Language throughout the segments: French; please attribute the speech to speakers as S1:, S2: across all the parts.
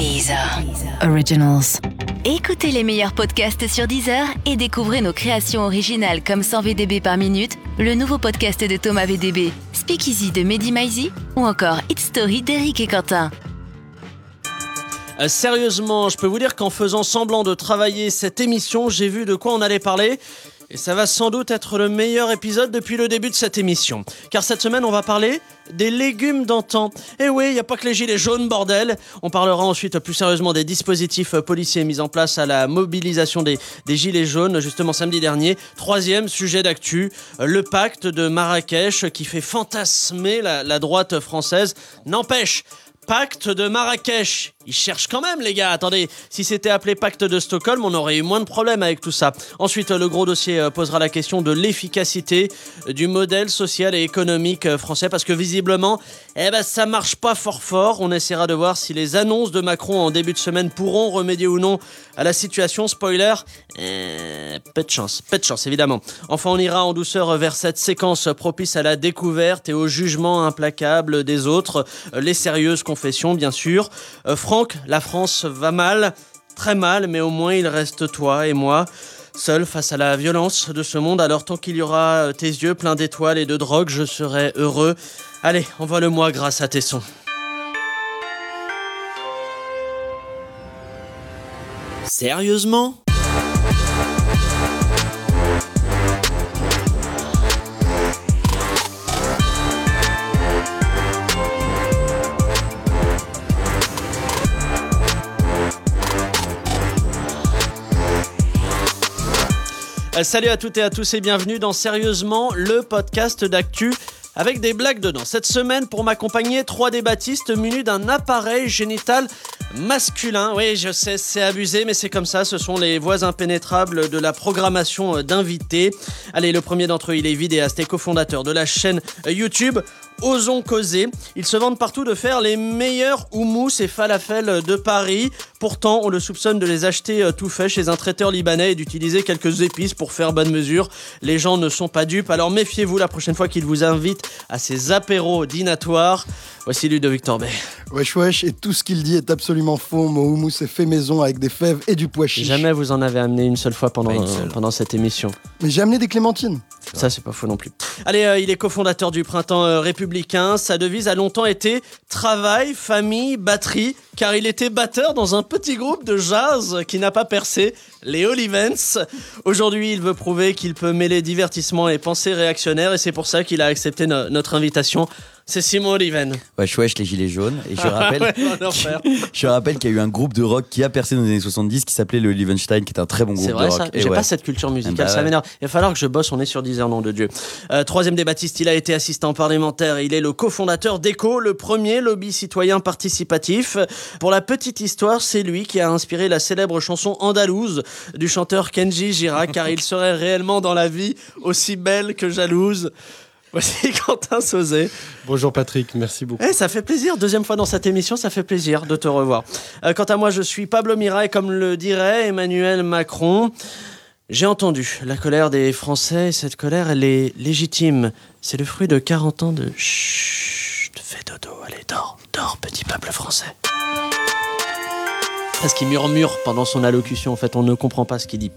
S1: Deezer. Originals. Écoutez les meilleurs podcasts sur Deezer et découvrez nos créations originales comme 100 VDB par minute, le nouveau podcast de Thomas VDB, Speakeasy de Mehdi Maizi ou encore It's Story d'Eric et Quentin.
S2: Euh, sérieusement, je peux vous dire qu'en faisant semblant de travailler cette émission, j'ai vu de quoi on allait parler. Et ça va sans doute être le meilleur épisode depuis le début de cette émission. Car cette semaine, on va parler des légumes d'antan. Et oui, il n'y a pas que les gilets jaunes, bordel. On parlera ensuite plus sérieusement des dispositifs policiers mis en place à la mobilisation des, gilets jaunes, justement samedi dernier. Troisième sujet d'actu, le pacte de Marrakech qui fait fantasmer la droite française. N'empêche, pacte de Marrakech. Ils cherchent quand même, les gars. Attendez, si c'était appelé pacte de Stockholm, on aurait eu moins de problèmes avec tout ça. Ensuite, le gros dossier euh, posera la question de l'efficacité du modèle social et économique euh, français, parce que visiblement, eh ben, ça marche pas fort fort. On essaiera de voir si les annonces de Macron en début de semaine pourront remédier ou non à la situation. Spoiler, euh, peu de chance, peu de chance, évidemment. Enfin, on ira en douceur vers cette séquence propice à la découverte et au jugement implacable des autres, euh, les sérieuses confessions, bien sûr. Euh, Franck, la France va mal, très mal, mais au moins il reste toi et moi. Seul face à la violence de ce monde, alors tant qu'il y aura euh, tes yeux pleins d'étoiles et de drogue, je serai heureux. Allez, envoie-le-moi grâce à tes sons. Sérieusement? Salut à toutes et à tous et bienvenue dans Sérieusement, le podcast d'actu avec des blagues dedans. Cette semaine, pour m'accompagner, trois débattistes munis d'un appareil génital masculin. Oui, je sais, c'est abusé, mais c'est comme ça. Ce sont les voies impénétrables de la programmation euh, d'invités. Allez, le premier d'entre eux, il est vidéaste et cofondateur de la chaîne euh, YouTube. Osons causer. Ils se vendent partout de faire les meilleurs houmous et falafels de Paris. Pourtant, on le soupçonne de les acheter euh, tout fait chez un traiteur libanais et d'utiliser quelques épices pour faire bonne mesure. Les gens ne sont pas dupes, alors méfiez-vous la prochaine fois qu'ils vous invitent à ces apéros dînatoires. Voici Ludovic Torbet.
S3: Wesh wesh, et tout ce qu'il dit est absolument faux. Mon houmous est fait maison avec des fèves et du pois chiche.
S2: Jamais vous en avez amené une seule fois pendant,
S4: seule.
S2: pendant cette émission.
S3: Mais j'ai amené des clémentines.
S2: Ça, c'est pas faux non plus. Allez, euh, il est cofondateur du Printemps euh, républicain. Sa devise a longtemps été travail, famille, batterie, car il était batteur dans un petit groupe de jazz qui n'a pas percé, les Olivens. Aujourd'hui, il veut prouver qu'il peut mêler divertissement et pensée réactionnaire, et c'est pour ça qu'il a accepté no- notre invitation. C'est Simon Oliven.
S4: Wesh wesh les gilets jaunes. Et je rappelle,
S2: Ouais, l'enfer.
S4: je rappelle qu'il y a eu un groupe de rock qui a percé dans les années 70 qui s'appelait le Lievenstein, qui est un très bon groupe
S2: C'est
S4: de
S2: vrai
S4: rock.
S2: ça
S4: Et
S2: J'ai
S4: ouais.
S2: pas cette culture musicale,
S4: Bah
S2: ça m'énerve. Il va falloir que je bosse, on est sur 10 heures, nom de Dieu. Euh, troisième des Baptistes, il a été assistant parlementaire et il est le cofondateur d'ECO, le premier lobby citoyen participatif. Pour la petite histoire, c'est lui qui a inspiré la célèbre chanson andalouse du chanteur Kenji Girac, car il serait réellement dans la vie aussi belle que jalouse. Voici Quentin Sauzet.
S5: Bonjour Patrick, merci beaucoup.
S2: Eh, ça fait plaisir, deuxième fois dans cette émission, ça fait plaisir de te revoir. Euh, quant à moi, je suis Pablo Mira et comme le dirait Emmanuel Macron, j'ai entendu la colère des Français et cette colère, elle est légitime. C'est le fruit de 40 ans de... Chut, fais dodo, allez, dors, dors, petit peuple français. Parce qu'il murmure pendant son allocution, en fait, on ne comprend pas ce qu'il dit.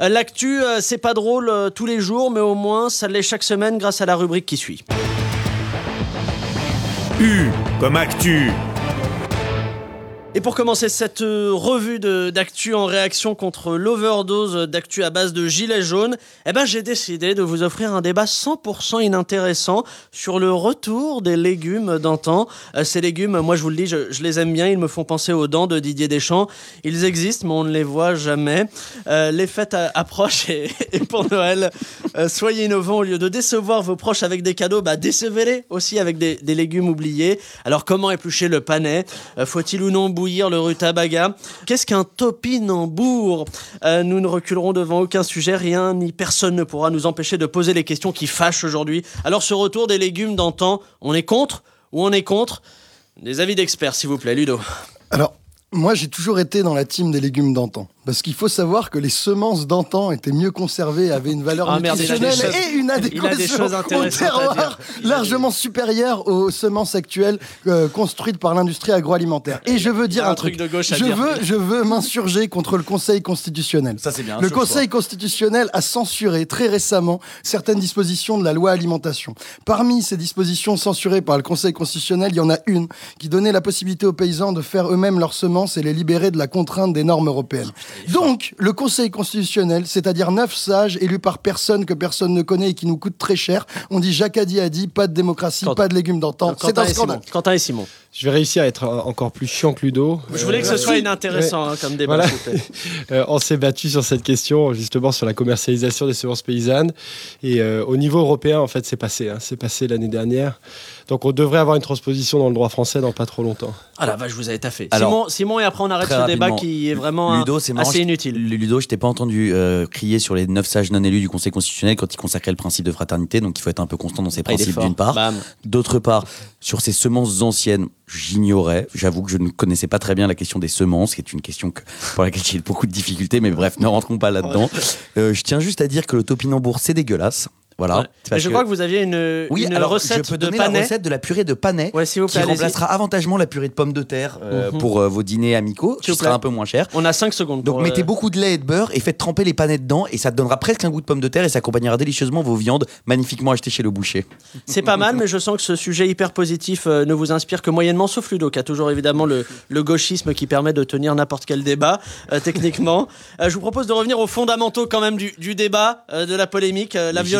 S2: Euh, L'actu, euh, c'est pas drôle euh, tous les jours, mais au moins, ça l'est chaque semaine grâce à la rubrique qui suit.
S6: U comme actu.
S2: Et pour commencer cette euh, revue d'actu en réaction contre l'overdose d'actu à base de gilets jaunes, eh ben j'ai décidé de vous offrir un débat 100% inintéressant sur le retour des légumes d'antan. Euh, ces légumes, moi je vous le dis, je, les aime bien, ils me font penser aux dents de Didier Deschamps. Ils existent, mais on ne les voit jamais. Euh, les fêtes approchent et, pour Noël, soyez innovants au lieu de décevoir vos proches avec des cadeaux, bah décevez-les aussi avec des, des légumes oubliés. Alors comment éplucher le panais? Faut-il ou non bouillir le rutabaga Qu'est-ce qu'un topinambour? Euh, Nous ne reculerons devant aucun sujet, rien ni personne ne pourra nous empêcher de poser les questions qui fâchent aujourd'hui. Alors ce retour des légumes d'antan, on est contre ou on est contre? Des avis d'experts s'il vous plaît, Ludo.
S3: Alors, moi j'ai toujours été dans la team des légumes d'antan. Parce qu'il faut savoir que les semences d'antan étaient mieux conservées, avaient une valeur
S2: Ah,
S3: nutritionnelle et une adéquation au terroir largement supérieure aux semences actuelles euh, construites par l'industrie agroalimentaire. Et je veux dire un,
S2: un truc de gauche à
S3: je
S2: dire.
S3: veux, je veux m'insurger contre le Conseil constitutionnel.
S4: Ça, c'est bien.
S3: Le Conseil constitutionnel a censuré très récemment certaines dispositions de la loi alimentation. Parmi ces dispositions censurées par le Conseil constitutionnel, il y en a une qui donnait la possibilité aux paysans de faire eux-mêmes leurs semences et les libérer de la contrainte des normes européennes. Donc, le Conseil constitutionnel, c'est-à-dire neuf sages élus par personne que personne ne connaît et qui nous coûtent très cher, on dit Jacques Adi a dit, pas de démocratie,
S2: Quentin.
S3: pas de légumes d'antan. C'est
S2: Quentin
S3: un
S2: et Simon.
S3: scandale.
S2: Quentin et Simon.
S5: Je vais réussir à être encore plus chiant que Ludo.
S2: Je voulais que ce
S5: Euh,
S2: soit inintéressant hein, comme débat.
S5: Voilà. Euh, on s'est battu sur cette question, justement sur la commercialisation des semences paysannes. Et euh, au niveau européen, en fait, c'est passé. hein. C'est passé l'année dernière. Donc on devrait avoir une transposition dans le droit français dans pas trop longtemps.
S2: Ah la vache, vous avez taffé.
S4: Alors,
S2: Simon, Simon, et après on arrête ce débat qui est vraiment
S4: Ludo, marrant,
S2: assez
S4: je-
S2: inutile.
S4: Ludo, je t'ai pas entendu euh, crier sur les neuf sages non élus du Conseil constitutionnel quand il consacrait le principe de fraternité, donc il faut être un peu constant dans ses
S2: Ah,
S4: principes d'une part. D'autre part, sur ces semences anciennes, j'ignorais. J'avoue que je ne connaissais pas très bien la question des semences, qui est une question que, pour laquelle j'ai beaucoup de difficultés, mais bref, ne rentrons pas là-dedans. Euh, je tiens juste à dire que le topinambour, c'est dégueulasse. Voilà.
S2: Ouais. Je crois que vous aviez une,
S4: oui,
S2: une
S4: alors
S2: recette
S4: je peux
S2: de
S4: donner
S2: panais.
S4: la recette de la purée de panais.
S2: Ouais, vous
S4: Qui
S2: plaît, allez-y.
S4: remplacera avantagement la purée de pommes de terre euh,
S2: Mhm.
S4: pour euh, vos dîners amicaux, qui sera un peu moins cher.
S2: On a 5 secondes.
S4: Donc mettez
S2: euh,
S4: beaucoup de lait et de beurre et faites tremper les panettes dedans et ça donnera presque un goût de pomme de terre et ça accompagnera délicieusement vos viandes magnifiquement achetées chez le boucher.
S2: C'est pas mal, mais je sens que ce sujet hyper positif ne vous inspire que moyennement, sauf Ludo, qui a toujours évidemment le, le gauchisme qui permet de tenir n'importe quel débat, techniquement. Je vous propose de revenir aux fondamentaux quand même du, du débat, de la polémique, la
S4: Les gilets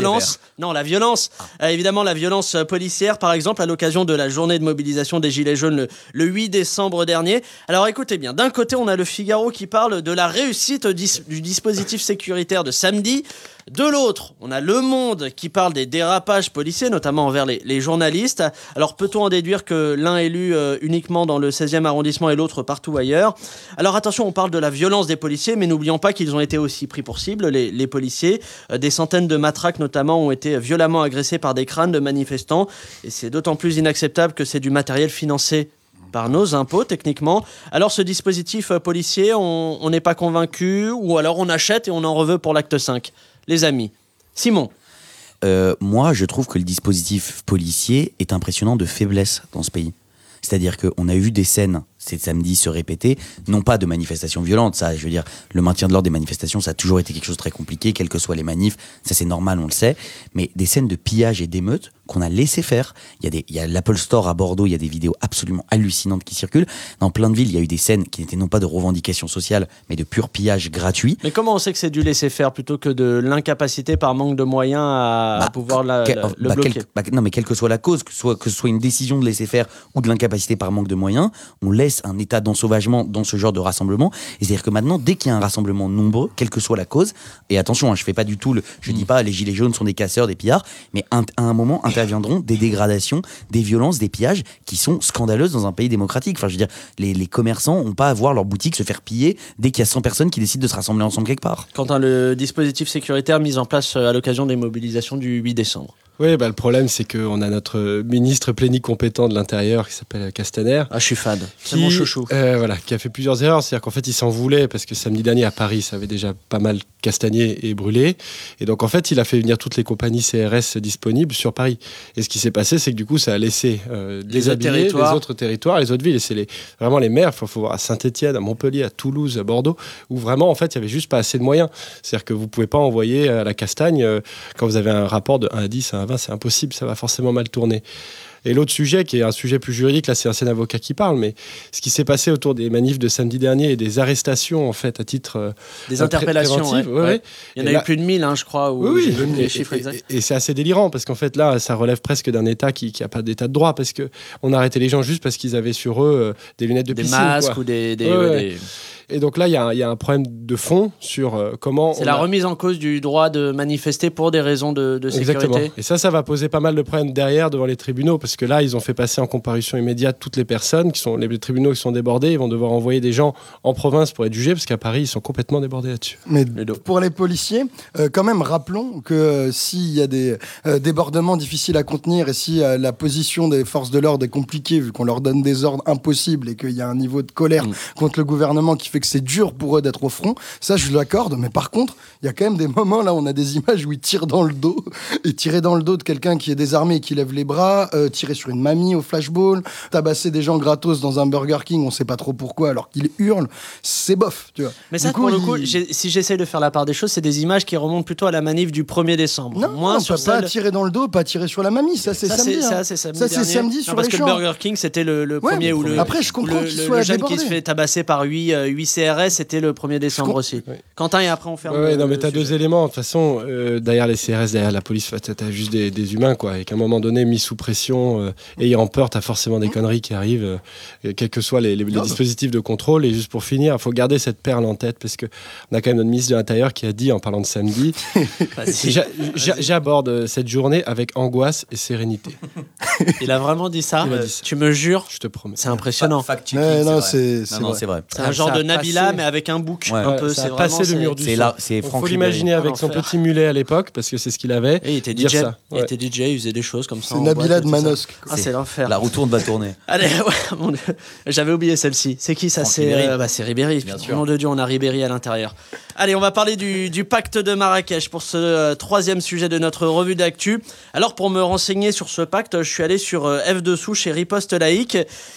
S2: Non, la violence. Euh, évidemment, la violence euh, policière, par exemple, à l'occasion de la journée de mobilisation des Gilets jaunes le, le 8 décembre dernier. Alors écoutez bien, d'un côté, on a le Figaro qui parle de la réussite du dispositif sécuritaire de samedi. De l'autre, on a Le Monde qui parle des dérapages policiers, notamment envers les, journalistes. Alors peut-on en déduire que l'un est lu euh, uniquement dans le 16e arrondissement et l'autre partout ailleurs? Alors attention, on parle de la violence des policiers, mais n'oublions pas qu'ils ont été aussi pris pour cible, les, policiers. Euh, des centaines de matraques notamment ont été violemment agressés par des crânes de manifestants. Et c'est d'autant plus inacceptable que c'est du matériel financé par nos impôts techniquement. Alors ce dispositif euh, policier, on on n'est pas convaincu, ou alors on achète et on en reveut pour l'acte 5. Les amis. Simon,
S4: Euh, moi, je trouve que le dispositif policier est impressionnant de faiblesse dans ce pays. C'est-à-dire qu'on a eu des scènes ces samedis se répéter, non pas de manifestations violentes, ça, je veux dire, le maintien de l'ordre des manifestations, ça a toujours été quelque chose de très compliqué, quelles que soient les manifs, ça c'est normal, on le sait, mais des scènes de pillage et d'émeutes qu'on a laissé faire. Il y a, l'Apple Store à Bordeaux, il y a des vidéos absolument hallucinantes qui circulent. Dans plein de villes, il y a eu des scènes qui n'étaient non pas de revendication sociale, mais de pur pillage gratuit.
S2: mais comment on sait que c'est du laisser faire plutôt que de l'incapacité par manque de moyens à,
S4: Bah,
S2: pouvoir la-
S4: Quel-
S2: la- le
S4: bah,
S2: bloquer?
S4: quel- bah, non, mais quelle que soit la cause, que ce soit, que ce soit une décision de laisser faire ou de l'incapacité par manque de moyens, on laisse un état d'ensauvagement dans ce genre de rassemblement. C'est-à-dire que maintenant, dès qu'il y a un rassemblement nombreux, quelle que soit la cause, et attention, hein, je fais pas du tout le, je
S2: Mm.
S4: dis pas les gilets jaunes sont des casseurs, des pillards, mais un- à un moment interviendront des dégradations, des violences, des pillages qui sont scandaleuses dans un pays démocratique. Enfin, je veux dire, les, les commerçants ont pas à voir leur boutique se faire piller dès qu'il y a 100 personnes qui décident de se rassembler ensemble quelque part.
S2: Quant à le dispositif sécuritaire mis en place euh, à l'occasion des mobilisations du 8 décembre.
S5: Oui, bah, le problème, c'est qu'on a notre ministre plénicompétent de l'intérieur qui s'appelle Castaner.
S2: Ah, je suis fan. C'est mon chouchou.
S5: euh, voilà, qui a fait plusieurs erreurs. C'est-à-dire qu'en fait, il s'en voulait parce que samedi dernier à Paris, ça avait déjà pas mal castagné et brûlé. Et donc, en fait, il a fait venir toutes les compagnies CRS disponibles sur Paris. Et ce qui s'est passé, c'est que du coup, ça a laissé euh,
S2: Les autres territoires.
S5: les autres territoires, les autres villes. Et c'est les, vraiment les maires. Il faut, faut voir à Saint-Etienne, à Montpellier, à Toulouse, à Bordeaux, où vraiment, en fait, il y avait juste pas assez de moyens. C'est-à-dire que vous pouvez pas envoyer à la castagne euh, quand vous avez un rapport de 1 à 10, 1 à 20, c'est impossible. Ça va forcément mal tourner. Et l'autre sujet, qui est un sujet plus juridique, là c'est un ancien avocat qui parle, mais ce qui s'est passé autour des manifs de samedi dernier et des arrestations en fait à titre euh,
S2: Des interpellations. ouais.
S5: ouais,
S2: Ouais.
S5: ouais.
S2: Il y en a eu plus de 1000, hein, je crois, où
S5: Oui, oui, et-
S2: les chiffres
S5: et-
S2: exacts.
S5: Et, c'est assez délirant parce qu'en fait là, ça relève presque d'un État qui n'a pas d'état de droit parce que on a arrêté les gens juste parce qu'ils avaient sur eux euh, des lunettes de
S2: Des
S5: piscine.
S2: masques
S5: quoi.
S2: ou des.
S5: ouais,
S2: ouais. des-
S5: Et donc là, il y, a un- il y a un problème de fond sur euh, comment.
S2: C'est
S5: on
S2: la
S5: a-
S2: remise en cause du droit de manifester pour des raisons de, de sécurité.
S5: Exactement. Et ça, ça va poser pas mal de problèmes derrière devant les tribunaux, parce que là, ils ont fait passer en comparution immédiate toutes les personnes qui sont les tribunaux qui sont débordés. Ils vont devoir envoyer des gens en province pour être jugés, parce qu'à Paris, ils sont complètement débordés là-dessus.
S3: Mais
S2: Ludo.
S3: pour les policiers, euh, quand même, rappelons que euh, s'il y a des euh, débordements difficiles à contenir et si euh, la position des forces de l'ordre est compliquée, vu qu'on leur donne des ordres impossibles et qu'il y a un niveau de colère
S2: Mm.
S3: contre le gouvernement qui fait et que c'est dur pour eux d'être au front. Ça, je l'accorde. Mais par contre, il y a quand même des moments là, on a des images où ils tirent dans le dos et tirer dans le dos de quelqu'un qui est désarmé et qui lève les bras, euh, tirer sur une mamie au flashball, tabasser des gens gratos dans un Burger King, on sait pas trop pourquoi, alors qu'il hurle. C'est bof, tu vois.
S2: Mais ça,
S3: Du
S2: pour le coup, si j'essaye de faire la part des choses, c'est des images qui remontent plutôt à la manif du 1er décembre.
S3: Non,
S2: Moins
S3: on
S2: sur
S3: pas
S2: celle-
S3: tirer dans le dos, pas tirer sur la mamie. Ça, c'est samedi. hein.
S2: ça, c'est samedi.
S3: Ça, samedi
S2: Non,
S3: sur
S2: Parce
S3: les
S2: que le
S3: champs.
S2: Burger King, c'était le, le
S3: Ouais,
S2: premier ou le,
S3: après, je comprends
S2: le,
S3: qu'il
S2: le-
S3: soit
S2: le jeune qui se fait tabasser par 8, euh, 8 CRS, c'était le 1er décembre aussi.
S5: Ouais.
S2: Quentin, et après on ferme.
S5: Ouais,
S2: le-
S5: non, mais t'as deux éléments. De toute façon, euh, derrière les CRS, derrière la police, t'as juste des, des humains, quoi. Et qu'à un moment donné, mis sous pression, euh, ayant peur, t'as forcément des conneries qui arrivent, euh, quels que soient les, les- les
S3: Non,
S5: dispositifs de contrôle. Et juste pour finir, il faut garder cette perle en tête, parce que on a quand même notre ministre de l'Intérieur qui a dit, en parlant de samedi, j'aborde cette journée avec angoisse et sérénité.
S2: Il a vraiment dit ça.
S5: Il a dit ça.
S2: Tu me jures,
S5: Je te promets.
S2: c'est impressionnant.
S3: Non,
S4: Non, c'est vrai.
S2: C'est un genre de Nabila,
S5: passé-
S2: mais avec un bouc.
S4: Ouais.
S2: un peu.
S5: Ça
S2: c'est
S5: a passé
S2: vraiment,
S5: le
S2: c'est-
S5: mur du
S4: C'est
S5: son.
S4: là,
S5: faut l'imaginer avec son
S2: L'enfer.
S5: petit mulet à l'époque, parce que c'est ce qu'il avait.
S2: Et il était DJ.
S5: ça,
S2: Il était DJ, il faisait des choses comme ça.
S3: C'est Nabila
S2: boîte et
S3: de. Manosque.
S2: Ah, c'est l'enfer.
S4: La roue tourne va tourner.
S2: Allez, ouais, mon Dieu. j'avais oublié celle-ci. C'est qui ça
S4: Franck
S2: C'est
S4: Ribéry.
S2: euh, bah, c'est Ribéry. Nom de Dieu, on a Ribéry à l'intérieur. Allez, on va parler du, du pacte de Marrakech pour ce euh, troisième sujet de notre revue d'actu. Alors, pour me renseigner sur ce pacte, je suis allé sur euh, F dessous chez Riposte Laïque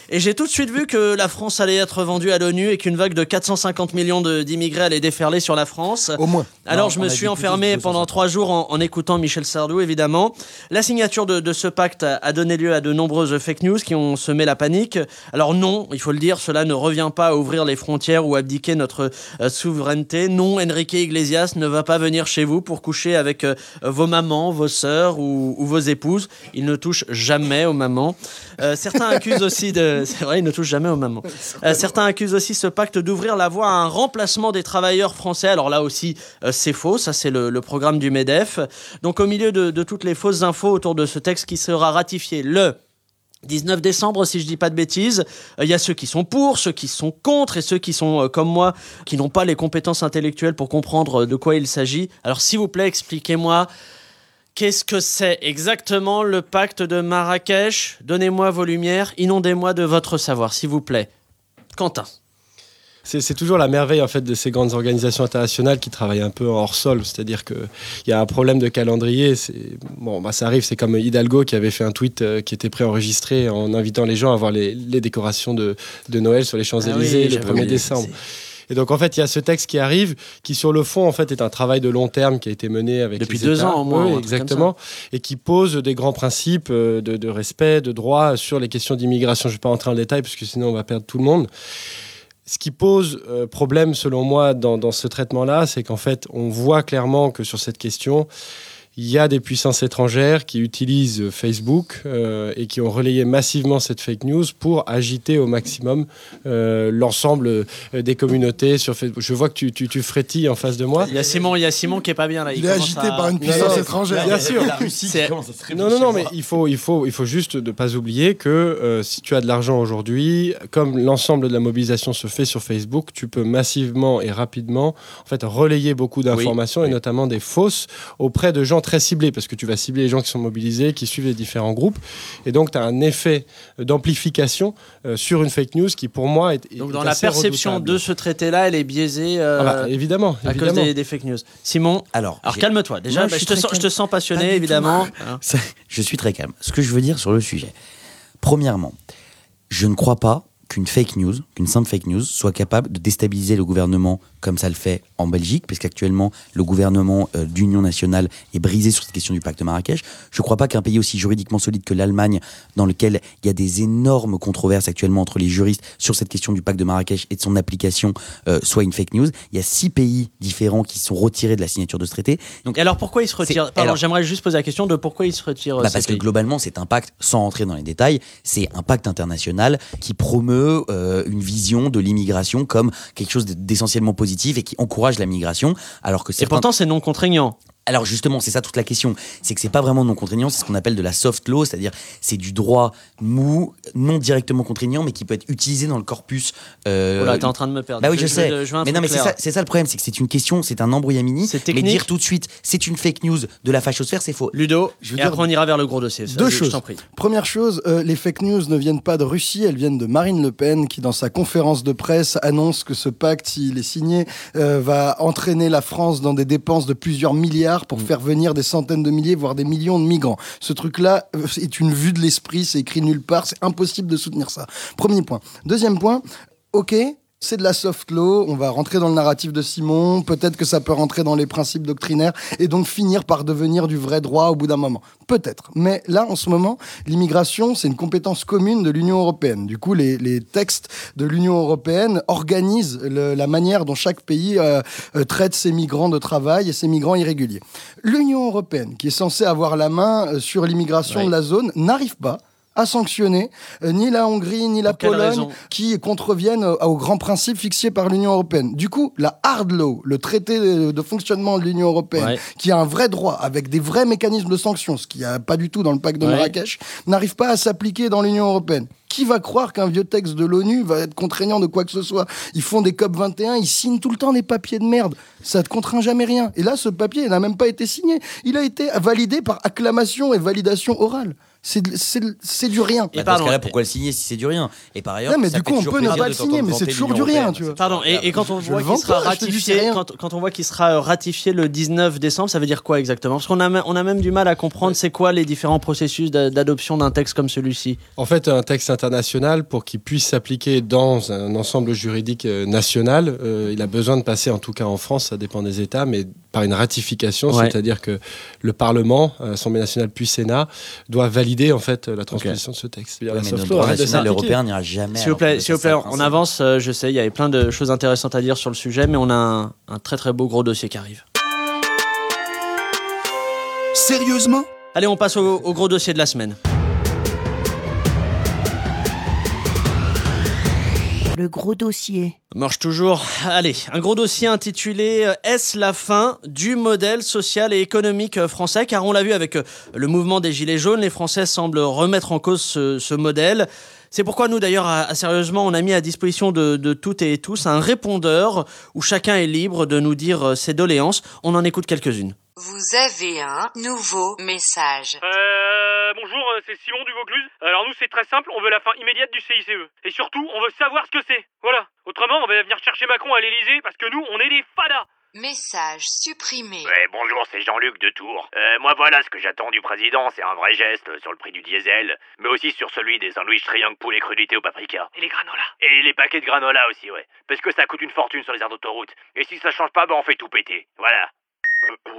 S2: et j'ai tout de suite vu que la France allait être vendue à l'ONU et qu'une vague de 450 millions de- d'immigrés allait déferler sur la France.
S3: Au moins.
S2: Alors
S4: Non,
S2: je me suis enfermé
S4: 250.
S2: pendant trois jours en, en écoutant Michel Sardou, évidemment. La signature de, de ce pacte a, a donné lieu à de nombreuses fake news qui ont semé la panique. Alors non, il faut le dire, cela ne revient pas à ouvrir les frontières ou abdiquer notre euh, souveraineté. Non, Enrique Iglesias ne va pas venir chez vous pour coucher avec euh, vos mamans, vos sœurs ou, ou vos épouses. Il ne touche jamais aux mamans. Euh, certains accusent aussi de... C'est vrai, il ne touche jamais aux mamans. Certains accusent aussi ce pacte d'ouvrir la voie à un remplacement des travailleurs français. Alors là aussi, euh, c'est faux. Ça, c'est le, programme du MEDEF. Donc au milieu de, toutes les fausses infos autour de ce texte qui sera ratifié le 19 décembre, si je dis pas de bêtises, Euh, il y a ceux qui sont pour, ceux qui sont contre et ceux qui sont euh, comme moi, qui n'ont pas les compétences intellectuelles pour comprendre de quoi il s'agit. Alors s'il vous plaît, expliquez-moi qu'est-ce que c'est exactement le pacte de Marrakech? Donnez-moi vos lumières, inondez-moi de votre savoir, s'il vous plaît. Quentin.
S5: C'est toujours la merveille en fait de ces grandes organisations internationales qui travaillent un peu en hors sol, c'est-à-dire que il y a un problème de calendrier. Bon, bah ça arrive. C'est comme Hidalgo qui avait fait un tweet euh, qui était préenregistré en invitant les gens à voir les, les décorations de, de Noël sur les Champs Élysées le
S2: j'avais
S5: 1er
S2: oublié.
S5: décembre. Et donc en fait, il y a ce texte qui arrive, qui sur le fond en fait est un travail de long terme qui a été mené avec
S2: Depuis
S5: les
S2: deux
S5: États.
S2: ans, au moins,
S5: Oui, exactement, et qui pose des grands principes euh, de, de respect, de droit sur les questions d'immigration. Je ne vais pas entrer en détail parce que sinon on va perdre tout le monde. Ce qui pose euh, problème, selon moi, dans, dans ce traitement-là, c'est qu'en fait, on voit clairement que sur cette question, il y a des puissances étrangères qui utilisent Facebook euh, et qui ont relayé massivement cette fake news pour agiter au maximum euh, l'ensemble euh, des communautés sur Facebook. Je vois que tu, tu, tu frétilles en face de moi.
S2: Il y a Simon, il y a Simon qui est pas bien là.
S3: Il est agité
S2: à-
S3: par une puissance
S5: non,
S3: étrangère.
S5: bien sûr.
S4: La Russie
S2: C'est-
S4: qui commence à se réfugier
S5: Non, non, non, mais il faut, il faut, il faut juste ne pas oublier que euh, si tu as de l'argent aujourd'hui, comme l'ensemble de la mobilisation se fait sur Facebook, tu peux massivement et rapidement en fait, relayer beaucoup d'informations et
S4: oui.
S5: notamment des fausses auprès de gens très ciblés parce que tu vas cibler les gens qui sont mobilisés, qui suivent les différents groupes. Et donc, tu as un effet d'amplification euh, sur une fake news qui, pour moi, est.
S2: Donc
S5: est
S2: dans la perception
S5: redoutable.
S2: de ce traité-là, elle est biaisée euh,
S5: Ah bah, évidemment,
S2: à cause des, des fake news. Simon,
S4: Alors,
S2: alors calme-toi. Déjà,
S4: Moi,
S2: bah,
S4: je
S2: te sens, je te
S4: calme.
S2: sens
S4: Pas
S2: passionné, évidemment. Hein.
S4: Ça, je suis très calme. Ce que je veux dire sur le sujet. Premièrement, je ne crois pas qu'une fake news, qu'une simple fake news, soit capable de déstabiliser le gouvernement comme ça le fait en Belgique, parce qu'actuellement, le gouvernement euh, d'union nationale est brisé sur cette question du pacte de Marrakech. Je ne crois pas qu'un pays aussi juridiquement solide que l'Allemagne, dans lequel il y a des énormes controverses actuellement entre les juristes sur cette question du pacte de Marrakech et de son application, euh, soit une fake news. Il y a six pays différents qui sont retirés de la signature de ce traité. Donc,
S2: alors pourquoi il se retire
S4: C'est-
S2: Pardon, j'aimerais juste poser la question de pourquoi il se retire. euh,
S4: bah parce que globalement, c'est un pacte, sans rentrer dans les détails, c'est un pacte international qui promeut euh, une vision de l'immigration comme quelque chose d'essentiellement positif et qui encourage la migration, alors que
S2: Et
S4: certains...
S2: pourtant, c'est non contraignant.
S4: Alors justement, c'est ça toute la question. C'est que c'est pas vraiment non contraignant, c'est ce qu'on appelle de la soft law, c'est-à-dire c'est du droit mou, non directement contraignant, mais qui peut être utilisé dans le corpus. euh,
S2: Oh là, t'es en train de me perdre.
S4: bah oui, je, sais.
S2: veux- je veux un
S4: mais non, mais c'est ça, c'est ça le problème, c'est que c'est une question, c'est un embrouillamini.
S2: C'est
S4: Mais dire tout de suite, c'est une fake news de la fachosphère, c'est faux.
S2: Ludo,
S3: Je veux
S2: et
S3: dire
S2: après on ira vers le gros dossier.
S3: Deux
S2: Je
S3: choses.
S2: prie.
S3: Première chose, euh, les fake news ne viennent pas de Russie, elles viennent de Marine Le Pen qui, dans sa conférence de presse, annonce que ce pacte, s'il est signé, euh, va entraîner la France dans des dépenses de plusieurs milliards pour faire venir des centaines de milliers, voire des millions de migrants. Ce truc-là euh, est une vue de l'esprit, c'est écrit nulle part, c'est impossible de soutenir ça. Premier point. Deuxième point, ok. C'est de la soft law, on va rentrer dans le narratif de Simon, peut-être que ça peut rentrer dans les principes doctrinaires et donc finir par devenir du vrai droit au bout d'un moment. Peut-être. Mais là, en ce moment, l'immigration, c'est une compétence commune de l'Union européenne. Du coup, les, les textes de l'Union européenne organisent le- la manière dont chaque pays euh, euh, traite ses migrants de travail et ses migrants irréguliers. L'Union européenne, qui est censée avoir la main euh, sur l'immigration de la zone, n'arrive pas à sanctionner euh, ni la Hongrie ni la Pologne qui contreviennent euh, aux grands principes fixés par l'Union européenne. Du coup, la hard law, le traité de, de fonctionnement de l'Union européenne,
S2: Ouais.
S3: qui a un vrai droit avec des vrais mécanismes de sanctions, ce qu'il n'y a pas du tout dans le pacte de
S2: Ouais.
S3: Marrakech, n'arrive pas à s'appliquer dans l'Union européenne. Qui va croire qu'un vieux texte de l'ONU va être contraignant de quoi que ce soit? Ils font des COP 21, ils signent tout le temps des papiers de merde. Ça ne contraint jamais rien. Et là, ce papier n'a même pas été signé. Il a été validé par acclamation et validation orale. C'est du rien.
S2: Et
S4: Bah,
S2: pardon,
S4: pourquoi le signer si c'est du rien? Et par ailleurs,
S3: Non, mais
S4: ça
S3: du coup, on peut ne pas
S4: de
S3: le signer, mais c'est toujours du rien, tu vois.
S2: Pardon, et, et quand on
S3: Je
S2: voit
S3: vends
S2: sera ratifié, quand, quand on voit qu'il sera euh, ratifié le 19 décembre, ça veut dire quoi exactement? Parce qu'on a, on a même du mal à comprendre c'est quoi les différents processus d'a- d'adoption d'un texte comme celui-ci.
S5: En fait, un texte international, pour qu'il puisse s'appliquer dans un ensemble juridique euh, national, euh, il a besoin de passer, en tout cas en France, ça dépend des États, mais par une ratification,
S2: Ouais.
S5: c'est-à-dire que le Parlement, Assemblée nationale puis Sénat, doit valider en fait la transposition de ce texte.
S4: Ouais,
S5: La
S4: mais notre européen n'ira jamais.
S2: S'il vous plaît, vous plaît, on avance. euh, je sais, il y avait plein de choses intéressantes à dire sur le sujet, mais on a un, un très très beau gros dossier qui arrive.
S6: Sérieusement?
S2: Allez, on passe au, au gros dossier de la semaine.
S7: Le gros dossier.
S2: Marche toujours. Allez, un gros dossier intitulé euh, Est-ce la fin du modèle social et économique euh, français? Car on l'a vu avec euh, le mouvement des Gilets jaunes, les Français semblent remettre en cause ce, modèle. C'est pourquoi nous, d'ailleurs, sérieusement, on a mis à disposition de, de toutes et tous un répondeur où chacun est libre de nous dire ses doléances. On en écoute quelques-unes.
S8: Vous avez un nouveau message.
S9: Euh, bonjour, euh, c'est Simon du Vaucluse. Alors nous, c'est très simple, on veut la fin immédiate du CICE. Et surtout, on veut savoir ce que c'est. Voilà. Autrement, on va venir chercher Macron à l'Elysée parce que nous, on est des fadas.
S8: Message supprimé.
S10: Ouais, bonjour, c'est Jean-Luc de Tours. Euh, moi voilà ce que j'attends du président, c'est un vrai geste sur le prix du diesel, mais aussi sur celui des sandwichs triangle poulet crudité au paprika.
S9: Et les granolas.
S10: Et les paquets de granola aussi, ouais. Parce que ça coûte une fortune sur les aires d'autoroute. Et si ça change pas, bah on fait tout péter. Voilà.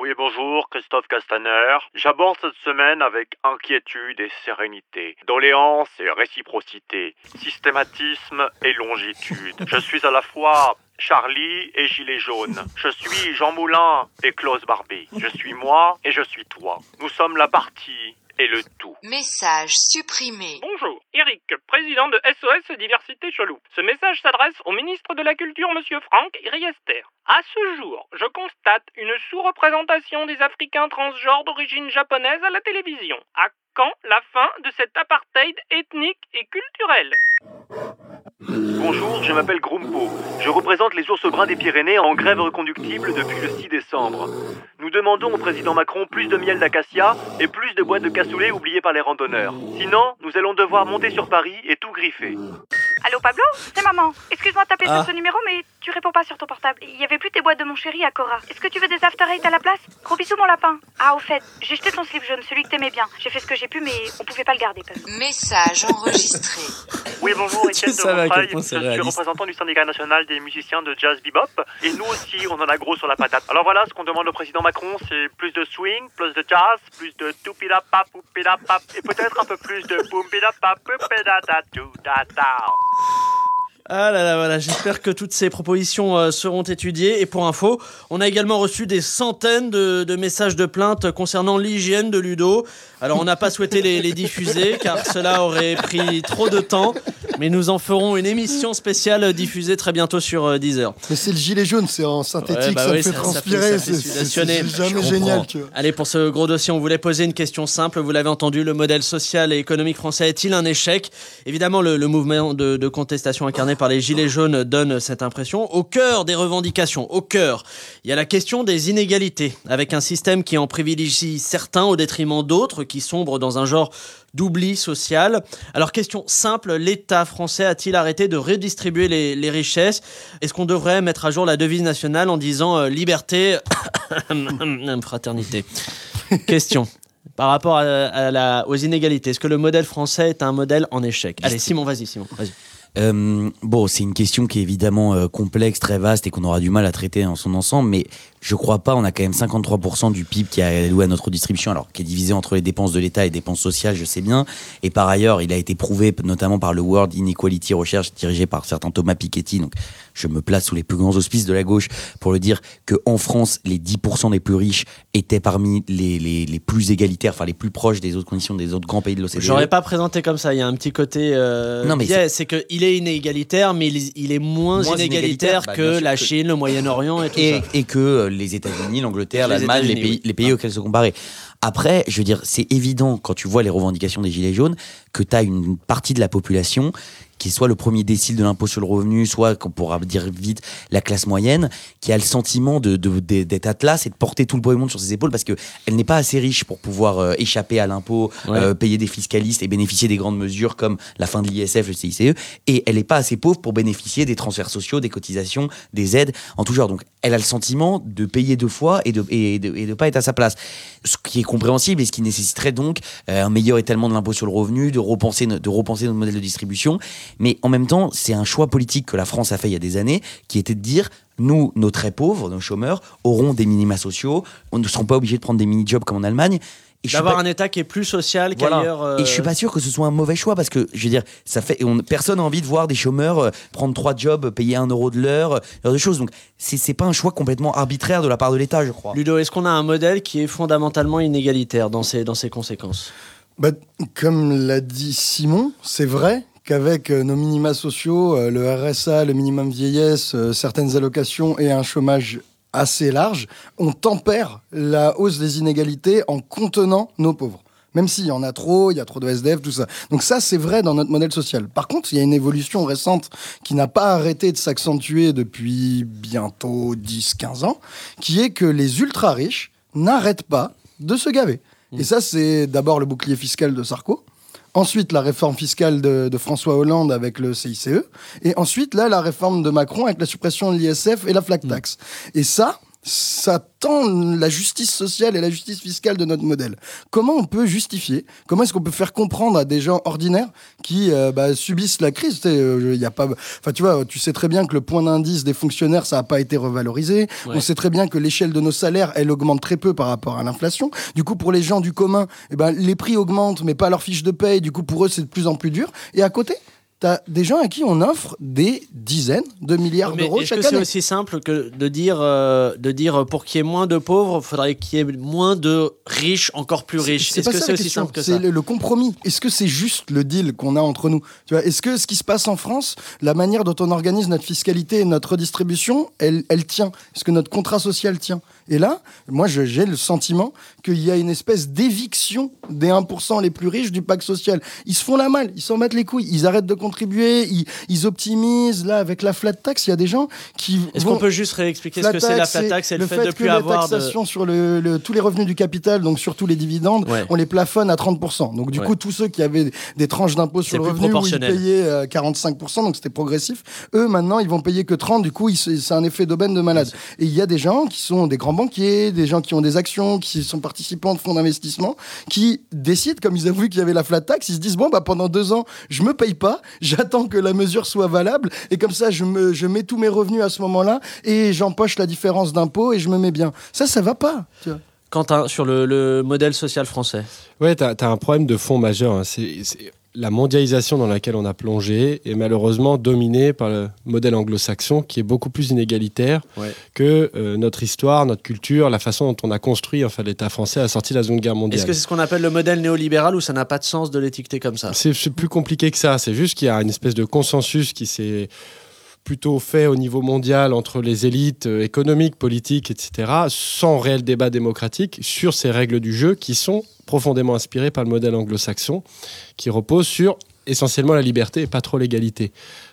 S11: Oui, bonjour, Christophe Castaner. J'aborde cette semaine avec inquiétude et sérénité, doléance et réciprocité, systématisme et longitude. Je suis à la fois Charlie et Gilet jaune. Je suis Jean Moulin et Klaus Barbie. Je suis moi et je suis toi. Nous sommes la partie et le tout.
S8: Message supprimé.
S9: Bonjour, Eric, président de SOS Diversité Chelou. Ce message s'adresse au ministre de la Culture, monsieur Franck Riester. À ce jour, je constate une sous-représentation des Africains transgenres d'origine japonaise à la télévision. À quand la fin de cet apartheid ethnique et culturel?
S11: Bonjour, je m'appelle Grumpo. Je représente les ours bruns des Pyrénées en grève reconductible depuis le 6 décembre. Nous demandons au président Macron plus de miel d'acacia et plus de boîtes de cassoulet oubliées par les randonneurs. Sinon, nous allons devoir monter sur Paris et tout griffer.
S12: Allô Pablo C'est maman. Excuse-moi de taper
S2: Ah.
S12: sur ce numéro, mais tu réponds pas sur ton portable. Il y avait plus tes boîtes de mon chéri à Cora. Est-ce que tu veux des after eight à la place Gros bisous mon lapin. Ah au fait, j'ai jeté ton slip jaune, celui que t'aimais bien. J'ai fait ce que j'ai pu, mais on pouvait pas le garder. Pablo.
S8: Message enregistré.
S11: Oui, bonjour, Étienne de Montreuil. Je suis
S2: réaliste.
S11: représentant du syndicat national des musiciens de jazz bebop. Et nous aussi, on en a gros sur la patate. Alors voilà, ce qu'on demande au président Macron, c'est plus de swing, plus de jazz, plus de toupidapap, poupidapap, et peut-être un peu plus de poupidapap, poupidata, toudata.
S2: Ah là là, voilà, j'espère que toutes ces propositions euh, seront étudiées. Et pour info, on a également reçu des centaines de, messages de plainte concernant l'hygiène de Ludo. Alors on n'a pas souhaité les diffuser car cela aurait pris trop de temps. Mais nous en ferons une émission spéciale diffusée très bientôt sur euh, Deezer.
S3: Mais c'est le gilet jaune, c'est en synthétique,
S2: Ouais, bah
S3: ça
S2: oui,
S3: me fait transpirer. c'est- jamais génial, tu vois.
S2: Allez, pour ce gros dossier, on voulait poser une question simple. Vous l'avez entendu, le modèle social et économique français est-il un échec? Évidemment, le, le mouvement de, de contestation incarné par les Gilets jaunes donne cette impression. Au cœur des revendications, au cœur, il y a la question des inégalités, avec un système qui en privilégie certains au détriment d'autres, qui sombrent dans un genre d'oubli social. Alors, question simple, l'État français a-t-il arrêté de redistribuer les, les richesses? Est-ce qu'on devrait mettre à jour la devise nationale en disant euh, liberté, fraternité? Question. Par rapport à, à la, aux inégalités, est-ce que le modèle français est un modèle en échec? Allez, Simon, vas-y, Simon, vas-y.
S4: Euh, bon, c'est une question qui est évidemment euh, complexe, très vaste et qu'on aura du mal à traiter en son ensemble, mais je crois pas. On a quand même 53% du PIB qui est alloué à notre distribution, alors qui est divisé entre les dépenses de l'État et les dépenses sociales, je sais bien. Et par ailleurs, il a été prouvé notamment par le World Inequality Research dirigé par certains Thomas Piketty. Donc, je me place sous les plus grands auspices de la gauche pour le dire que en France, les 10% les plus riches étaient parmi les, les, les plus égalitaires, enfin les plus proches des autres conditions des autres grands pays de l'OCDE.
S2: J'aurais pas présenté comme ça. Il y a un petit côté. Euh,
S4: Non, mais
S2: c'est qu'il est inégalitaire, mais il, il est moins,
S4: Moins
S2: inégalitaire,
S4: inégalitaire, bah,
S2: que la
S4: que-
S2: Chine, le Moyen-Orient et tout
S4: et,
S2: ça.
S4: et que euh, les États-Unis, l'Angleterre, l'Allemagne, les
S2: États-Unis,
S4: pays,
S2: oui.
S4: les pays auxquels se comparer. Après, je veux dire, c'est évident quand tu vois les revendications des Gilets jaunes que tu as une partie de la population qui est soit le premier décile de l'impôt sur le revenu, soit, qu'on pourra dire vite, la classe moyenne, qui a le sentiment de, de- de- d'être atlas et de porter tout le poids du monde sur ses épaules parce qu'elle n'est pas assez riche pour pouvoir euh, échapper à l'impôt,
S2: Ouais.
S4: euh, payer des fiscalistes et bénéficier des grandes mesures comme la fin de l'ISF, le CICE, et elle n'est pas assez pauvre pour bénéficier des transferts sociaux, des cotisations, des aides en tout genre. Donc elle a le sentiment de payer deux fois et de et de, et de pas être à sa place. Ce qui est compréhensible et ce qui nécessiterait donc euh, un meilleur étalement de l'impôt sur le revenu, de repenser, de repenser notre modèle de distribution. Mais en même temps, c'est un choix politique que la France a fait il y a des années, qui était de dire nous, nos très pauvres, nos chômeurs, auront des minima sociaux, on ne seront pas obligés de prendre des mini-jobs comme en Allemagne.
S2: D'avoir
S4: pas-
S2: un État qui est plus social
S4: voilà.
S2: qu'ailleurs. euh,
S4: Et je suis pas sûr que ce soit un mauvais choix parce que, je veux dire, ça fait, on, personne n'a envie de voir des chômeurs euh, prendre trois jobs, payer un euro de l'heure, ce genre de choses. Donc, c'est c'est pas un choix complètement arbitraire de la part de l'État, je crois.
S2: Ludo, est-ce qu'on a un modèle qui est fondamentalement inégalitaire dans ses, dans ses conséquences?
S3: Bah, comme l'a dit Simon, c'est vrai qu'avec euh, nos minima sociaux, euh, le RSA, le minimum vieillesse, euh, certaines allocations et un chômage assez large, on tempère la hausse des inégalités en contenant nos pauvres. Même s'il y en a trop, il y a trop de SDF, tout ça. Donc ça, c'est vrai dans notre modèle social. Par contre, il y a une évolution récente qui n'a pas arrêté de s'accentuer depuis bientôt 10-15 ans, qui est que les ultra-riches n'arrêtent pas de se gaver. Et ça, c'est d'abord le bouclier fiscal de Sarko. Ensuite, la réforme fiscale de, de François Hollande avec le CICE. Et ensuite, là, la réforme de Macron avec la suppression de l'ISF et la flat tax. Et ça, ça tend la justice sociale et la justice fiscale de notre modèle. Comment on peut justifier Comment est-ce qu'on peut faire comprendre à des gens ordinaires qui euh, bah, subissent la crise? Tu sais, euh, y a pas, enfin tu vois, tu sais très bien que le point d'indice des fonctionnaires ça n'a pas été revalorisé.
S2: Ouais.
S3: On sait très bien que l'échelle de nos salaires elle augmente très peu par rapport à l'inflation. Du coup, pour les gens du commun, eh ben les prix augmentent, mais pas leur fiche de paye. Du coup, pour eux, c'est de plus en plus dur. Et à côté. T'as des gens à qui on offre des dizaines de milliards d'euros
S2: est-ce
S3: chaque
S2: que c'est aussi simple que de dire, euh, de dire pour qu'il y ait moins de pauvres, il faudrait qu'il y ait moins de riches encore plus riches.
S3: C'est
S2: Est-ce que c'est aussi simple que
S3: C'est
S2: ça
S3: le, le compromis. Est-ce que c'est juste le deal qu'on a entre nous? Tu vois Est-ce que ce qui se passe en France, la manière dont on organise notre fiscalité et notre redistribution, elle, elle tient? Est-ce que notre contrat social tient? Et là, moi, j'ai le sentiment qu'il y a une espèce d'éviction des 1% les plus riches du pacte social. Ils se font la malle, ils s'en battent les couilles, ils arrêtent de contribuer, ils, ils optimisent. Là, avec la flat tax, il y a des gens qui.
S2: Est-ce qu'on peut juste réexpliquer ce que c'est la flat tax et le, fait, de
S3: que
S2: plus
S3: la
S2: avoir de...
S3: taxation sur le, le- tous les revenus du capital, donc sur tous les dividendes,
S2: Ouais.
S3: on les plafonne à 30%. Donc du
S2: Ouais.
S3: coup, tous ceux qui avaient des tranches d'impôt
S2: C'est
S3: sur le revenu où ils payaient euh, 45%, donc c'était progressif, eux maintenant ils vont payer que 30%, du coup c'est un effet d'aubaine de malade. Et il y a des gens qui sont des grands banquiers, des gens qui ont des actions, qui sont participants de fonds d'investissement, qui décident, comme ils ont vu qu'il y avait la flat tax, ils se disent bon bah pendant deux ans je me paye pas, j'attends que la mesure soit valable et comme ça je, me, je mets tous mes revenus à ce moment-là et j'empoche la différence d'impôt et je me mets bien. Ça, ça va pas. Tu vois.
S2: Quentin, sur le, le modèle social français
S5: Ouais, t'as as un problème de fond majeur. hein. C'est- la mondialisation dans laquelle on a plongé est malheureusement dominée par le modèle anglo-saxon qui est beaucoup plus inégalitaire
S2: Ouais.
S5: que euh, notre histoire, notre culture, la façon dont on a construit enfin, l'État français à la sortie de la Seconde Guerre mondiale.
S2: Est-ce que c'est ce qu'on appelle le modèle néolibéral ou ça n'a pas de sens de l'étiqueter comme ça?
S5: C'est c'est plus compliqué que ça. C'est juste qu'il y a une espèce de consensus qui s'est plutôt fait au niveau mondial entre les élites euh, économiques, politiques, etc., sans réel débat démocratique sur ces règles du jeu qui sont profondément inspirées par le modèle anglo-saxon, qui repose sur essentiellement la liberté et pas trop l'égalité.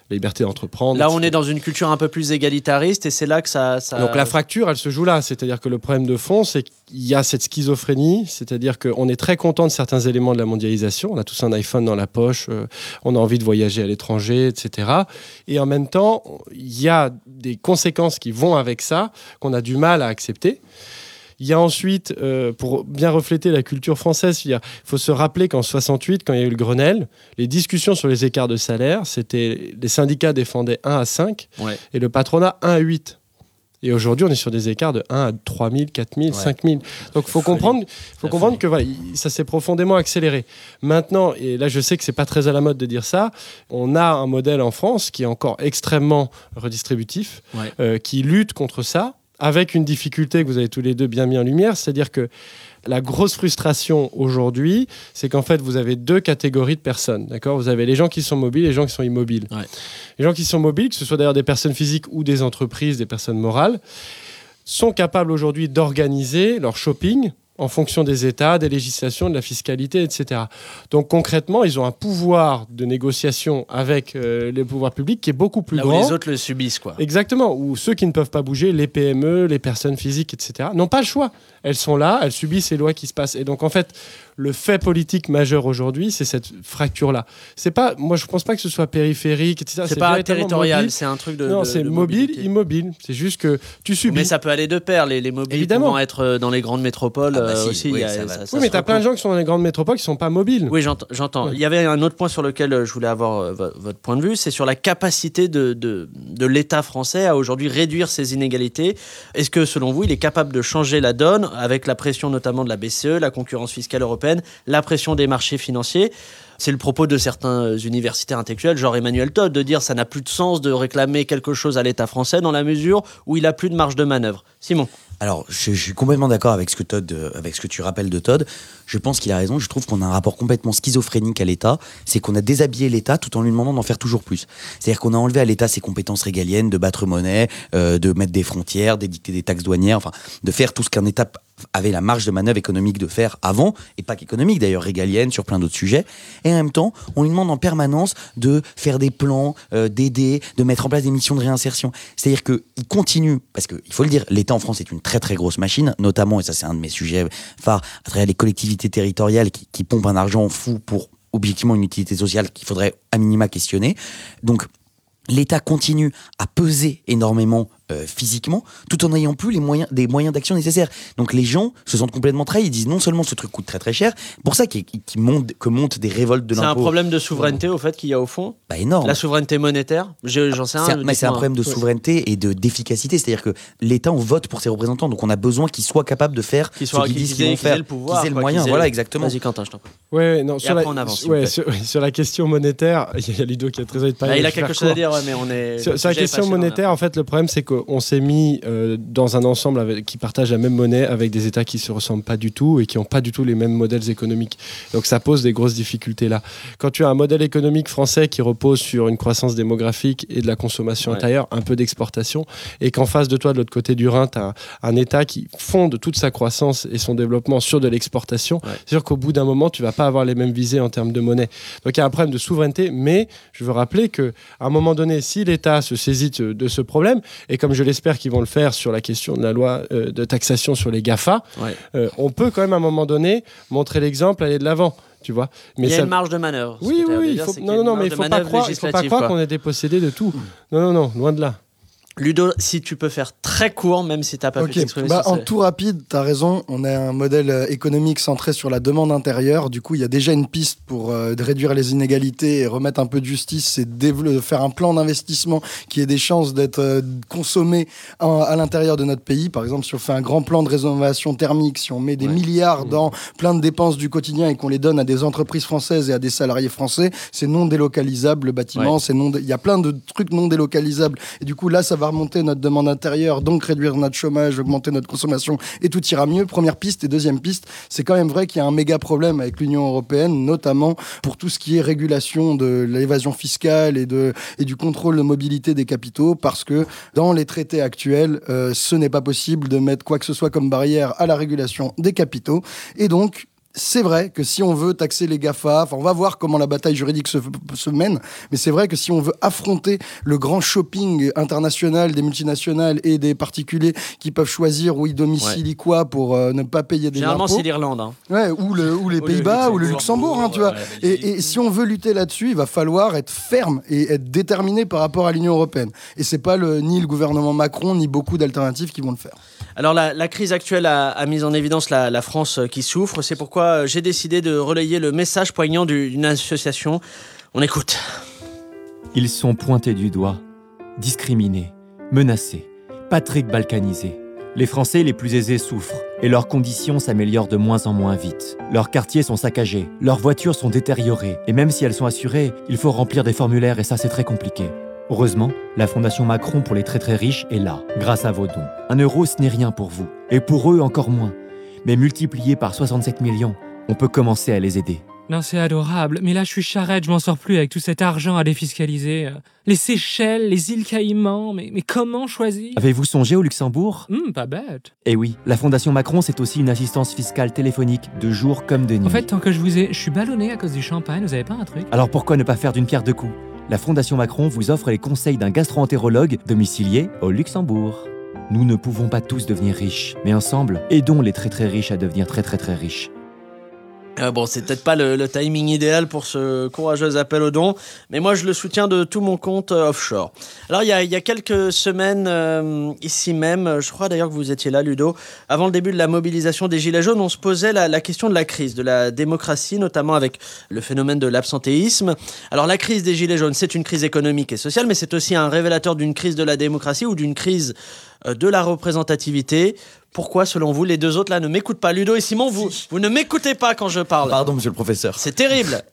S5: La liberté d'entreprendre.
S2: Là, on est dans une culture un peu plus égalitariste et c'est là que ça. ça-
S5: Donc la fracture, elle se joue là. C'est-à-dire que le problème de fond, c'est qu'il y a cette schizophrénie. C'est-à-dire qu'on est très content de certains éléments de la mondialisation. On a tous un iPhone dans la poche, euh, on a envie de voyager à l'étranger, etc. Et en même temps, il y a des conséquences qui vont avec ça qu'on a du mal à accepter. Il y a ensuite, euh, pour bien refléter la culture française, il y a- faut se rappeler qu'en 68, quand il y a eu le Grenelle, les discussions sur les écarts de salaire, c'était les syndicats défendaient 1 à 5
S2: Ouais.
S5: et le patronat 1 à 8. Et aujourd'hui, on est sur des écarts de 1 à 3 000, 4 000, 5 000. Donc il faut comprendre, faut comprendre que voilà, il- ça s'est profondément accéléré. Maintenant, et là je sais que c'est pas très à la mode de dire ça, on a un modèle en France qui est encore extrêmement redistributif,
S2: Ouais.
S5: euh, qui lutte contre ça, avec une difficulté que vous avez tous les deux bien mis en lumière, c'est-à-dire que la grosse frustration aujourd'hui, c'est qu'en fait, vous avez deux catégories de personnes. D'accord? Vous avez les gens qui sont mobiles et les gens qui sont immobiles.
S2: Ouais.
S5: Les gens qui sont mobiles, que ce soit d'ailleurs des personnes physiques ou des entreprises, des personnes morales, sont capables aujourd'hui d'organiser leur shopping en fonction des États, des législations, de la fiscalité, etc. Donc concrètement, ils ont un pouvoir de négociation avec euh, les pouvoirs publics qui est beaucoup plus
S2: Là où
S5: grand.
S2: les autres le subissent, quoi.
S5: Exactement, ou ceux qui ne peuvent pas bouger, les PME, les personnes physiques, etc., n'ont pas le choix. Elles sont là, elles subissent les lois qui se passent. Et donc, en fait, le fait politique majeur aujourd'hui, c'est cette fracture-là. C'est pas, moi, je pense pas que ce soit périphérique, etc.
S2: C'est pas territorial, c'est un truc de.
S5: Non, c'est mobile,
S2: mobilité.
S5: immobile. C'est juste que tu subis.
S2: Mais ça peut aller de pair, les, les mobiles
S5: Évidemment.
S2: pouvant être euh, dans les grandes métropoles
S4: Ah bah
S2: euh,
S4: si,
S2: aussi.
S4: oui,
S2: y a-
S4: ça va.
S2: ça- ça
S5: oui, mais t'as plein de gens qui sont dans les grandes métropoles qui sont pas mobiles.
S2: Oui, j'entends. j'entends.
S5: Ouais.
S2: Il y avait un autre point sur lequel euh, je voulais avoir euh, vo- votre point de vue, c'est sur la capacité de, de, de l'État français à aujourd'hui réduire ces inégalités. Est-ce que, selon vous, il est capable de changer la donne avec la pression notamment de la BCE, la concurrence fiscale européenne, la pression des marchés financiers c'est le propos de certains universitaires intellectuels, genre Emmanuel Todd, de dire ça n'a plus de sens de réclamer quelque chose à l'État français dans la mesure où il a plus de marge de manœuvre. Simon.
S4: Alors, je, suis complètement d'accord avec ce que Todd, euh, avec ce que tu rappelles de Todd. Je pense qu'il a raison. Je trouve qu'on a un rapport complètement schizophrénique à l'État. C'est qu'on a déshabillé l'État tout en lui demandant d'en faire toujours plus. C'est-à-dire qu'on a enlevé à l'État ses compétences régaliennes de battre monnaie, euh, de mettre des frontières, d'édicter des taxes douanières, enfin, de faire tout ce qu'un État avait la marge de manœuvre économique de faire avant, et pas qu'économique d'ailleurs, régalienne sur plein d'autres sujets. Et en même temps, on lui demande en permanence de faire des plans, euh, d'aider, de mettre en place des missions de réinsertion. C'est-à-dire qu'il continue, parce qu'il faut le dire, l'État en France est une très très grosse machine, notamment, et ça c'est un de mes sujets phares, à travers les collectivités territoriales qui, qui pompent un argent fou pour objectivement une utilité sociale qu'il faudrait à minima questionner. Donc, l'État continue à peser énormément euh, physiquement, tout en n'ayant plus les moyens, des moyens d'action nécessaires. Donc les gens se sentent complètement trahis. Ils disent non seulement ce truc coûte très très cher, pour ça qu'il qu'il monte, que montent des révoltes de
S2: C'est
S4: l'impôt.
S2: un problème de souveraineté au fait qu'il y a au fond?
S4: Bah, énorme.
S2: La souveraineté monétaire? Je- J'en sais
S4: C'est
S2: rien.
S4: un, mais c'est un problème de souveraineté et de d'efficacité. C'est-à-dire que l'État, on vote pour ses représentants, donc on a besoin qu'ils soient capables de faire
S2: Qu'ils
S4: ce qu'ils
S2: qu'ils
S4: disent qu'ils vont
S2: qu'ils aient
S4: faire,
S2: le pouvoir,
S4: qu'ils aient le
S2: quoi,
S4: moyen.
S2: qu'ils aient-
S4: Voilà, exactement.
S2: Vas-y, Quentin, je t'en prie.
S5: Ouais, non, sur,
S2: après,
S5: la,
S2: on avance,
S5: ouais, sur, la question monétaire, il y a Ludo qui a très envie de parler.
S2: Bah, il a quelque
S5: faire
S2: chose à dire, ouais, mais on est.
S5: Sur, la question monétaire, en fait, le problème, c'est qu'on s'est mis euh, dans un ensemble avec- qui partage la même monnaie avec des États qui se ressemblent pas du tout et qui n'ont pas du tout les mêmes modèles économiques. Donc ça pose des grosses difficultés là. Quand tu as un modèle économique français qui repose sur une croissance démographique et de la consommation
S2: Ouais.
S5: intérieure, un peu d'exportation, et qu'en face de toi, de l'autre côté du Rhin, tu as un, un État qui fonde toute sa croissance et son développement sur de l'exportation, c'est sûr qu'au bout d'un moment, tu vas pas avoir les mêmes visées en termes de monnaie. Donc il y a un problème de souveraineté, mais je veux rappeler que à un moment donné, si l'État se saisit de, de ce problème, et comme je l'espère qu'ils vont le faire sur la question de la loi euh, de taxation sur les GAFA,
S2: Ouais.
S5: euh, on peut quand même à un moment donné montrer l'exemple, aller de l'avant. Tu vois
S2: Il y a
S5: ça-
S2: une marge de manœuvre.
S5: Oui, oui, oui.
S2: dire,
S5: faut- Non, non, mais il
S2: de
S5: faut pas croire, qu'on est dépossédé de tout. Non, non, non, loin de là.
S2: Ludo, si tu peux faire très court, même si t'as pas pu
S3: Ok,
S2: t'exprimer
S3: bah, en tout rapide, tu as raison, on a un modèle euh, économique centré sur la demande intérieure. Du coup, il y a déjà une piste pour euh, réduire les inégalités et remettre un peu de justice, c'est de faire un plan d'investissement qui ait des chances d'être euh, consommé en- à l'intérieur de notre pays. Par exemple, si on fait un grand plan de rénovation thermique, si on met des milliards
S2: Mmh.
S3: dans plein de dépenses du quotidien et qu'on les donne à des entreprises françaises et à des salariés français, c'est non délocalisable le bâtiment,
S2: Ouais.
S3: c'est non, dé- il y a plein de trucs non délocalisables. Et du coup, là, ça va remonter notre demande intérieure, donc réduire notre chômage, augmenter notre consommation, et tout ira mieux. Première piste. Et deuxième piste, c'est quand même vrai qu'il y a un méga problème avec l'Union européenne, notamment pour tout ce qui est régulation de l'évasion fiscale et, de, et du contrôle de mobilité des capitaux, parce que dans les traités actuels, euh, ce n'est pas possible de mettre quoi que ce soit comme barrière à la régulation des capitaux. Et donc, c'est vrai que si on veut taxer les GAFA, on va voir comment la bataille juridique se, se mène, mais c'est vrai que si on veut affronter le grand shopping international des multinationales et des particuliers qui peuvent choisir où ils domicilient quoi pour euh, ne pas payer des
S2: Généralement,
S3: impôts.
S2: c'est l'Irlande. hein.
S3: Ouais, ou, le, ou les Pays-Bas, ou le
S2: Luxembourg,
S3: hein, tu vois. et, et si on veut lutter là-dessus, il va falloir être ferme et être déterminé par rapport à l'Union européenne. Et c'est pas le, ni le gouvernement Macron, ni beaucoup d'alternatives qui vont le faire.
S2: Alors la, la crise actuelle a, a mis en évidence la, la France euh, qui souffre. C'est pourquoi euh, j'ai décidé de relayer le message poignant du- d'une association. On écoute.
S13: Ils sont pointés du doigt, discriminés, menacés, Patrick balkanisés. Les Français les plus aisés souffrent et leurs conditions s'améliorent de moins en moins vite. Leurs quartiers sont saccagés, leurs voitures sont détériorées et même si elles sont assurées, il faut remplir des formulaires et ça c'est très compliqué. Heureusement, la Fondation Macron pour les très très riches est là, grâce à vos dons. Un euro ce n'est rien pour vous et pour eux encore moins. Mais multiplié par 67 millions, on peut commencer à les aider.
S14: Non, c'est adorable, mais là je suis charrette, je m'en sors plus avec tout cet argent à défiscaliser. Euh, Les Seychelles, les îles Caïmans, mais, mais comment choisir?
S13: Avez-vous songé au Luxembourg?
S14: Hum, pas bête.
S13: Eh oui, la Fondation Macron, c'est aussi une assistance fiscale téléphonique de jour comme de nuit.
S14: En fait, tant que je vous ai. Je suis ballonné à cause du champagne, vous avez pas un truc?
S13: Alors pourquoi ne pas faire d'une pierre deux coups? La Fondation Macron vous offre les conseils d'un gastro-entérologue domicilié au Luxembourg. Nous ne pouvons pas tous devenir riches, mais ensemble, aidons les très très riches à devenir très très très riches.
S2: Euh, bon, c'est peut-être pas le, timing idéal pour ce courageux appel au don, mais moi je le soutiens de tout mon compte euh, offshore. Alors il y a, quelques semaines, euh, ici même, je crois d'ailleurs que vous étiez là, Ludo, avant le début de la mobilisation des Gilets jaunes, on se posait la, question de la crise, de la démocratie, notamment avec le phénomène de l'absentéisme. Alors la crise des Gilets jaunes, c'est une crise économique et sociale, mais c'est aussi un révélateur d'une crise de la démocratie ou d'une crise de la représentativité. Pourquoi, selon vous, les deux autres là ne m'écoutent pas Ludo et Simon, vous, vous ne m'écoutez pas quand je parle.
S4: Pardon, monsieur le professeur.
S2: C'est terrible.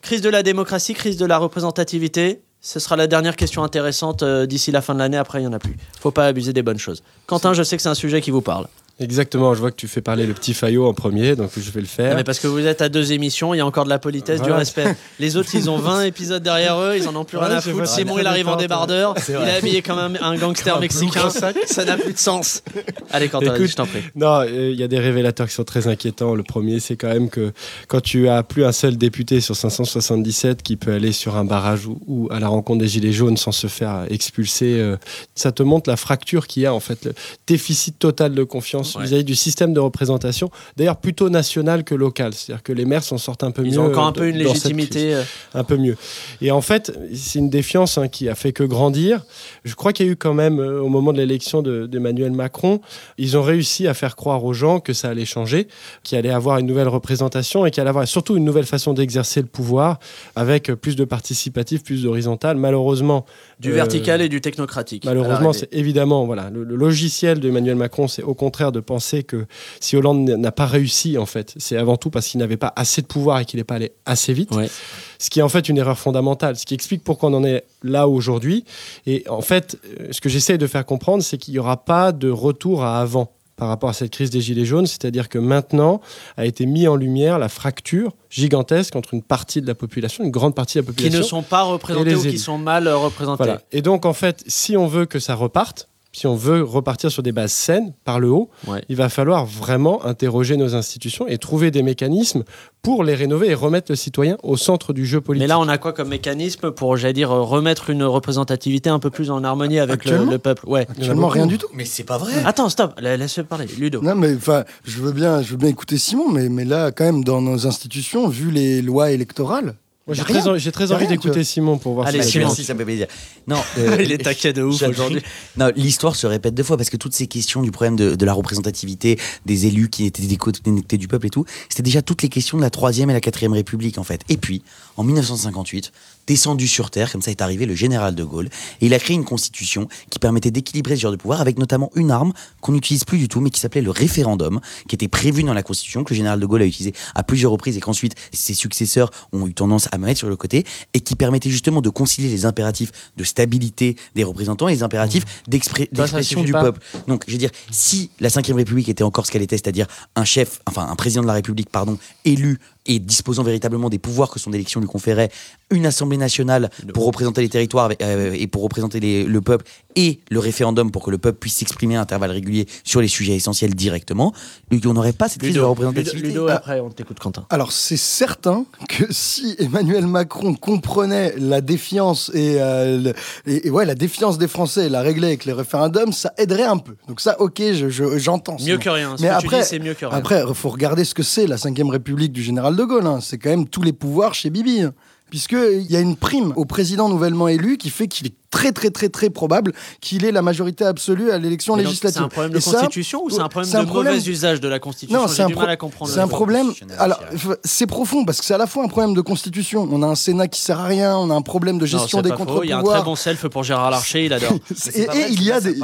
S2: Crise de la démocratie, crise de la représentativité. Ce sera la dernière question intéressante euh, d'ici la fin de l'année. Après, il n'y en a plus. Faut pas abuser des bonnes choses. Quentin, je sais que c'est un sujet qui vous parle.
S5: Exactement, je vois que tu fais parler le petit Fayot en premier, donc je vais le faire.
S2: Non, mais parce que vous êtes à deux émissions, il y a encore de la politesse, du respect. Les autres, ils ont 20 épisodes derrière eux, ils en ont plus rien à foutre. Simon, il arrive en
S5: détente,
S2: débardeur, il est habillé comme un, un gangster mexicain. Ça n'a plus de sens. Allez, Quentin, je t'en prie.
S5: Non, euh, il y a des révélateurs qui sont très inquiétants. Le premier, c'est quand même que quand tu as plus un seul député sur 577 qui peut aller sur un barrage ou, ou à la rencontre des Gilets jaunes sans se faire expulser, euh, ça te montre la fracture qu'il y a, en fait, le déficit total de confiance
S2: Ouais.
S5: vis-à-vis du système de représentation, d'ailleurs plutôt national que local. C'est-à-dire que les maires s'en sortent un peu
S2: Ils
S5: mieux.
S2: ont encore un
S5: euh,
S2: peu une
S5: dans cette
S2: légitimité. euh,
S5: un peu mieux. Et en fait, c'est une défiance hein, qui a fait que grandir. Je crois qu'il y a eu quand même, euh, au moment de l'élection de- d'Emmanuel Macron, ils ont réussi à faire croire aux gens que ça allait changer, qu'il allait avoir une nouvelle représentation et qu'il allait avoir surtout une nouvelle façon d'exercer le pouvoir avec euh, plus de participatif, plus d'horizontal. Malheureusement.
S2: Du
S5: euh,
S2: vertical et du technocratique.
S5: Malheureusement, c'est évidemment voilà le, le logiciel d'Emmanuel Macron, c'est au contraire de penser que si Hollande n'a pas réussi en fait, c'est avant tout parce qu'il n'avait pas assez de pouvoir et qu'il n'est pas allé assez vite. Ce qui est en fait une erreur fondamentale, ce qui explique pourquoi on en est là aujourd'hui. Et en fait, euh, ce que j'essaie de faire comprendre, c'est qu'il n'y aura pas de retour à avant par rapport à cette crise des Gilets jaunes, c'est-à-dire que maintenant a été mis en lumière la fracture gigantesque entre une partie de la population, une grande partie de la
S2: Qui
S5: population.
S2: ne sont pas représentés ou qui sont mal euh, représentés.
S5: Voilà. Et donc, en fait, si on veut que ça reparte, si on veut repartir sur des bases saines, par le haut, il va falloir vraiment interroger nos institutions et trouver des mécanismes pour les rénover et remettre le citoyen au centre du jeu politique.
S2: Mais là, on a quoi comme mécanisme pour, j'allais dire, remettre une représentativité un peu plus en harmonie avec le, peuple? Ouais.
S3: Actuellement, rien du tout.
S4: Mais c'est pas vrai.
S2: Attends, stop, la- laisse-le parler, Ludo.
S3: Non, mais enfin, je veux bien, je veux bien écouter Simon, mais, mais là, quand même, dans nos institutions, vu les lois électorales,
S5: j'ai très, en- très envie d'écouter. Simon pour voir
S2: Allez.
S4: Merci, ça me fait plaisir. Non, euh,
S2: Il est taquet de ouf aujourd'hui.
S4: Non, l'histoire se répète deux fois parce que toutes ces questions du problème de, de la représentativité des élus qui étaient déconnectés du peuple et tout, c'était déjà toutes les questions de la troisième et la quatrième République en fait. Et puis, en 1958, descendu sur terre, comme ça est arrivé le général de Gaulle, et il a créé une constitution qui permettait d'équilibrer ce genre de pouvoir avec notamment une arme qu'on n'utilise plus du tout, mais qui s'appelait le référendum, qui était prévu dans la constitution, que le général de Gaulle a utilisé à plusieurs reprises et qu'ensuite ses successeurs ont eu tendance à mettre sur le côté, et qui permettait justement de concilier les impératifs de stabilité des représentants et les impératifs
S5: ça
S4: d'expression du
S5: pas
S4: peuple. Donc, je veux dire, si la Ve République était encore ce qu'elle était, c'est-à-dire un chef, enfin un président de la République, pardon, élu et disposant véritablement des pouvoirs que son élection lui conférait, une assemblée nationale pour représenter les territoires euh, et pour représenter les- le peuple, et le référendum pour que le peuple puisse s'exprimer à intervalles réguliers sur les sujets essentiels directement, on n'aurait pas cette crise de
S2: Ludo,
S4: représentativité.
S2: Ludo, et après on t'écoute Quentin.
S3: Alors c'est certain que si Emmanuel Macron comprenait la défiance et, euh, le- et- et ouais la défiance des Français et la régler avec les référendums, ça aiderait un peu. Donc ça, ok, je- je- j'entends.
S2: Mieux que rien. Ce
S3: Mais
S2: que
S3: après,
S2: c'est mieux que rien.
S3: après, faut regarder ce que c'est la Ve République du général de Gaulle. hein. C'est quand même tous les pouvoirs chez Bibi. hein. Puisqu'il y a une prime au président nouvellement élu qui fait qu'il est très très très très probable qu'il ait la majorité absolue à l'élection législative.
S2: C'est un problème de
S3: ça,
S2: constitution ou c'est un problème de
S3: un problème-
S2: mauvais usage de la constitution?
S3: Non, c'est un, pro-
S2: mal à comprendre.
S3: c'est un problème. Alors, c'est profond parce que c'est à la fois un problème de constitution. On a un Sénat qui sert à rien. On a un problème de gestion des contre-pouvoirs.
S2: Il y a un très bon self pour Gérard Larcher, il adore.
S3: Et, et il y a des.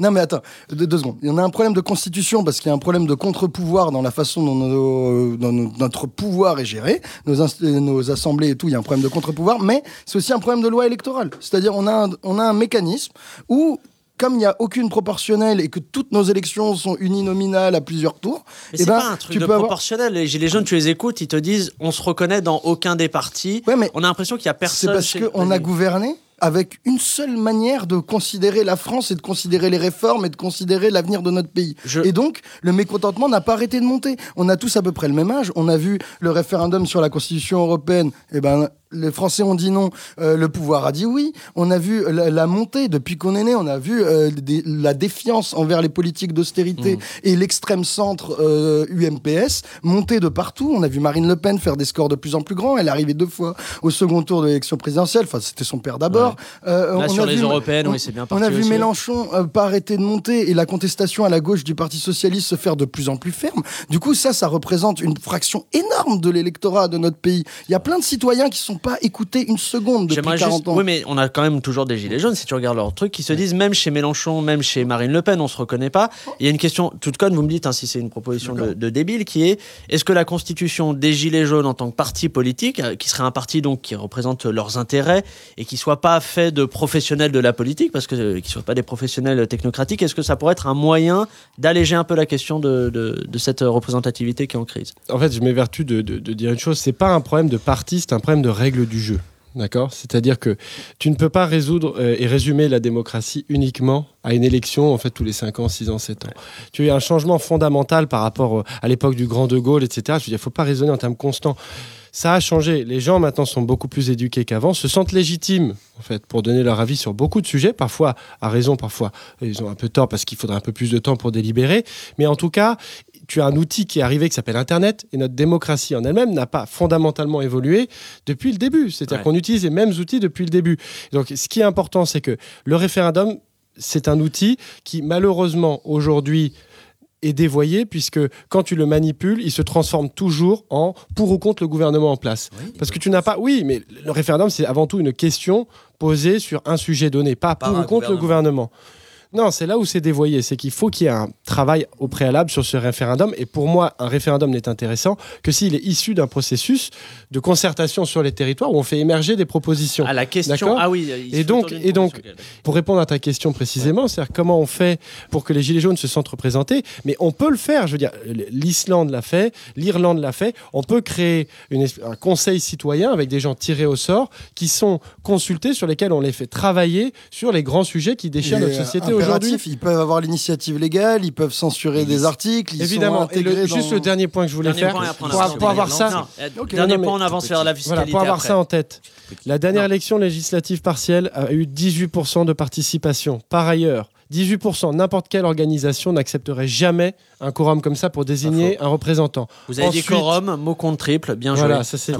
S3: Non, mais attends, deux, deux secondes. Il y en a un problème de constitution parce qu'il y a un problème de contre-pouvoir dans la façon dont, nos- dont nos- notre pouvoir est géré, nos, inst- nos assemblées et tout. Il y a un problème de contre-pouvoir, mais c'est aussi un problème de loi électorale. C'est-à-dire, on a un, on a un mécanisme où. Comme il n'y a aucune proportionnelle et que toutes nos élections sont uninominales à plusieurs tours,
S2: Mais
S3: eh
S2: c'est
S3: ben,
S2: pas un truc
S3: tu
S2: de
S3: peux avoir-
S2: proportionnel. Les gilets jaunes, tu les écoutes, ils te disent on se reconnaît dans aucun des partis. On a l'impression qu'il y a
S3: C'est
S2: personne.
S3: parce
S2: chez-
S3: qu'on a gouverné avec une seule manière de considérer la France et de considérer les réformes et de considérer l'avenir de notre pays. Et donc, le mécontentement n'a pas arrêté de monter. On a tous à peu près le même âge. On a vu le référendum sur la Constitution européenne. Eh ben, les Français ont dit non, euh, le pouvoir a dit oui. On a vu la, la montée depuis qu'on est né. On a vu euh, des- la défiance envers les politiques d'austérité et l'extrême centre euh, UMPS monter de partout. On a vu Marine Le Pen faire des scores de plus en plus grands. Elle est arrivée deux fois au second tour de l'élection présidentielle. Enfin, c'était son père d'abord. Euh,
S2: Là,
S3: on
S2: sur
S3: a
S2: les
S3: vu-
S2: européennes,
S3: on-
S2: oui, c'est bien
S3: On
S2: parti
S3: a vu
S2: aussi.
S3: Mélenchon euh, pas arrêter de monter et la contestation à la gauche du Parti socialiste se faire de plus en plus ferme. Du coup, ça, ça représente une fraction énorme de l'électorat de notre pays. Il y a plein de citoyens qui sont pas écoutés une seconde depuis
S2: J'aimerais
S3: 40
S2: juste.
S3: ans.
S2: Oui, mais on a quand même toujours des gilets jaunes, si tu regardes leurs trucs, qui se disent, même chez Mélenchon, même chez Marine Le Pen, on se reconnaît pas. Il y a une question toute conne, vous me dites hein, si c'est une proposition de, de débile, qui est est-ce que la constitution des gilets jaunes en tant que parti politique, euh, qui serait un parti donc qui représente leurs intérêts et qui soit pas fait de professionnels de la politique, parce que euh, qui soient pas des professionnels technocratiques, est-ce que ça pourrait être un moyen d'alléger un peu la question de, de- de cette représentativité qui est en crise?
S5: En fait, je m'évertue de, de, de dire une chose c'est pas un problème de parti, c'est un problème de règles du jeu. D'accord? C'est-à-dire que tu ne peux pas résoudre euh, et résumer la démocratie uniquement à une élection, en fait, tous les 5 ans, 6 ans, 7 ans. Tu as un changement fondamental par rapport euh, à l'époque du Grand De Gaulle, etc. Je veux dire, il ne faut pas raisonner en termes constants. Ça a changé. Les gens maintenant sont beaucoup plus éduqués qu'avant, se sentent légitimes, en fait, pour donner leur avis sur beaucoup de sujets, parfois à raison, parfois ils ont un peu tort parce qu'il faudrait un peu plus de temps pour délibérer. Mais en tout cas, tu as un outil qui est arrivé qui s'appelle Internet et notre démocratie en elle-même n'a pas fondamentalement évolué depuis le début. C'est-à-dire
S2: Ouais.
S5: qu'on utilise les mêmes outils depuis le début. Donc, ce qui est important, c'est que le référendum, c'est un outil qui, malheureusement, aujourd'hui, est dévoyé puisque quand tu le manipules, il se transforme toujours en pour ou contre le gouvernement en place. Parce que tu n'as pas. Oui, mais le référendum, c'est avant tout une question posée sur un sujet donné, pas pour ou contre le gouvernement. Non, c'est là où c'est dévoyé. C'est qu'il faut qu'il y ait un travail au préalable sur ce référendum. Et pour moi, un référendum n'est intéressant que s'il est issu d'un processus de concertation sur les territoires où on fait émerger des propositions.
S2: Ah, la question. Ah oui, il
S5: Et donc, et donc pour répondre à ta question précisément, c'est-à-dire comment on fait pour que les Gilets jaunes se sentent représentés, mais on peut le faire. Je veux dire, l'Islande l'a fait, l'Irlande l'a fait. On peut créer une un conseil citoyen avec des gens tirés au sort qui sont consultés, sur lesquels on les fait travailler sur les grands sujets qui déchirent notre société aujourd'hui.
S3: Impératif, Ils peuvent avoir l'initiative légale, ils peuvent censurer des articles. Ils
S5: Évidemment.
S3: Sont
S5: Et le-
S3: intégrés
S5: juste
S3: dans-
S5: le dernier point que je voulais
S2: Dernier
S5: faire,
S2: point
S5: pour, avoir ça.
S2: Non, dernier
S5: non,
S2: point, on avance vers la
S5: Voilà,
S2: fiscalité.
S5: pour avoir
S2: après.
S5: ça en tête. La dernière élection législative partielle a eu 18% de participation. Par ailleurs, 18%, n'importe quelle organisation n'accepterait jamais un quorum comme ça pour désigner un représentant.
S2: Vous avez dit quorum, mot compte triple, bien joué.
S5: voilà, ça c'est.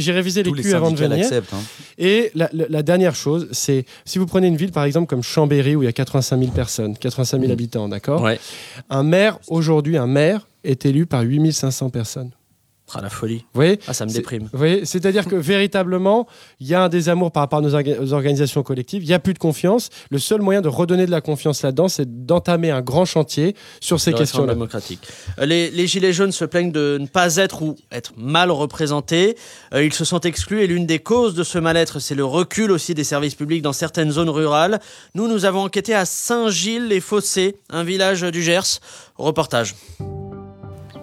S5: J'ai- révisé les
S4: les
S5: culs avant de venir.
S4: hein.
S5: Et la, la- la dernière chose, c'est si vous prenez une ville par exemple comme Chambéry où il y a 85 000 personnes, 85 000 habitants, d'accord
S2: Ouais.
S5: Un maire aujourd'hui, un maire est élu par 8500 personnes.
S2: Ah, la folie.
S5: Vous voyez
S2: Ah, ça me déprime.
S5: Vous voyez C'est-à-dire que véritablement, il y a un désamour par rapport à nos orga- organisations collectives, il n'y a plus de confiance. Le seul moyen de redonner de la confiance là-dedans, c'est d'entamer un grand chantier sur ces questions-là.
S2: démocratique. Euh, Les, les Gilets jaunes se plaignent de ne pas être ou être mal représentés. Euh, ils se sentent exclus et l'une des causes de ce mal-être, c'est le recul aussi des services publics dans certaines zones rurales. Nous, nous avons enquêté à Saint-Gilles-les-Fossés, un village du Gers. Reportage.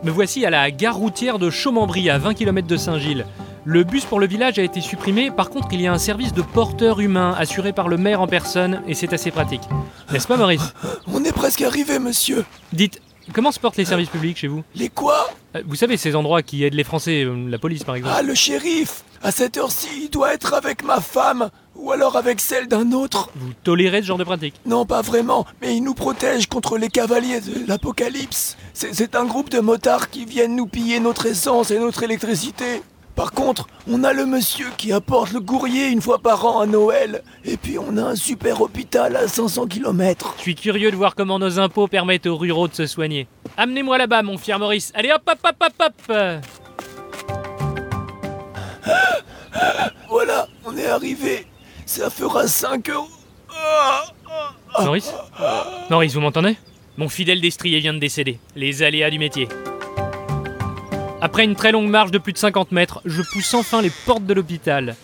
S14: Me voici à la gare routière de Chaumembry, à 20 km de Saint-Gilles. Le bus pour le village a été supprimé, par contre il y a un service de porteur humain assuré par le maire en personne et c'est assez pratique. N'est-ce pas Maurice?
S15: On est presque arrivé, monsieur.
S14: Dites, comment se portent les services publics chez vous?
S15: Les quoi?
S14: Euh, Vous savez ces endroits qui aident les Français, euh, la police par exemple.
S15: Ah, le shérif! À cette heure-ci, il doit être avec ma femme, ou alors avec celle d'un autre.
S14: Vous tolérez ce genre de pratique
S15: Non, pas vraiment, mais il nous protège contre les cavaliers de l'apocalypse. C'est un groupe de motards qui viennent nous piller notre essence et notre électricité. Par contre, on a le monsieur qui apporte le courrier une fois par an à Noël. Et puis on a un super hôpital à 500 km.
S14: Je suis curieux de voir comment nos impôts permettent aux ruraux de se soigner. Amenez-moi là-bas, mon fier Maurice. Allez hop hop hop hop hop
S15: Voilà, on est arrivé. Ça fera 5 euros. Ah,
S14: Maurice Maurice, vous m'entendez? Mon fidèle destrier vient de décéder. Les aléas du métier. Après une très longue marche de plus de 50 mètres, je pousse enfin les portes de l'hôpital.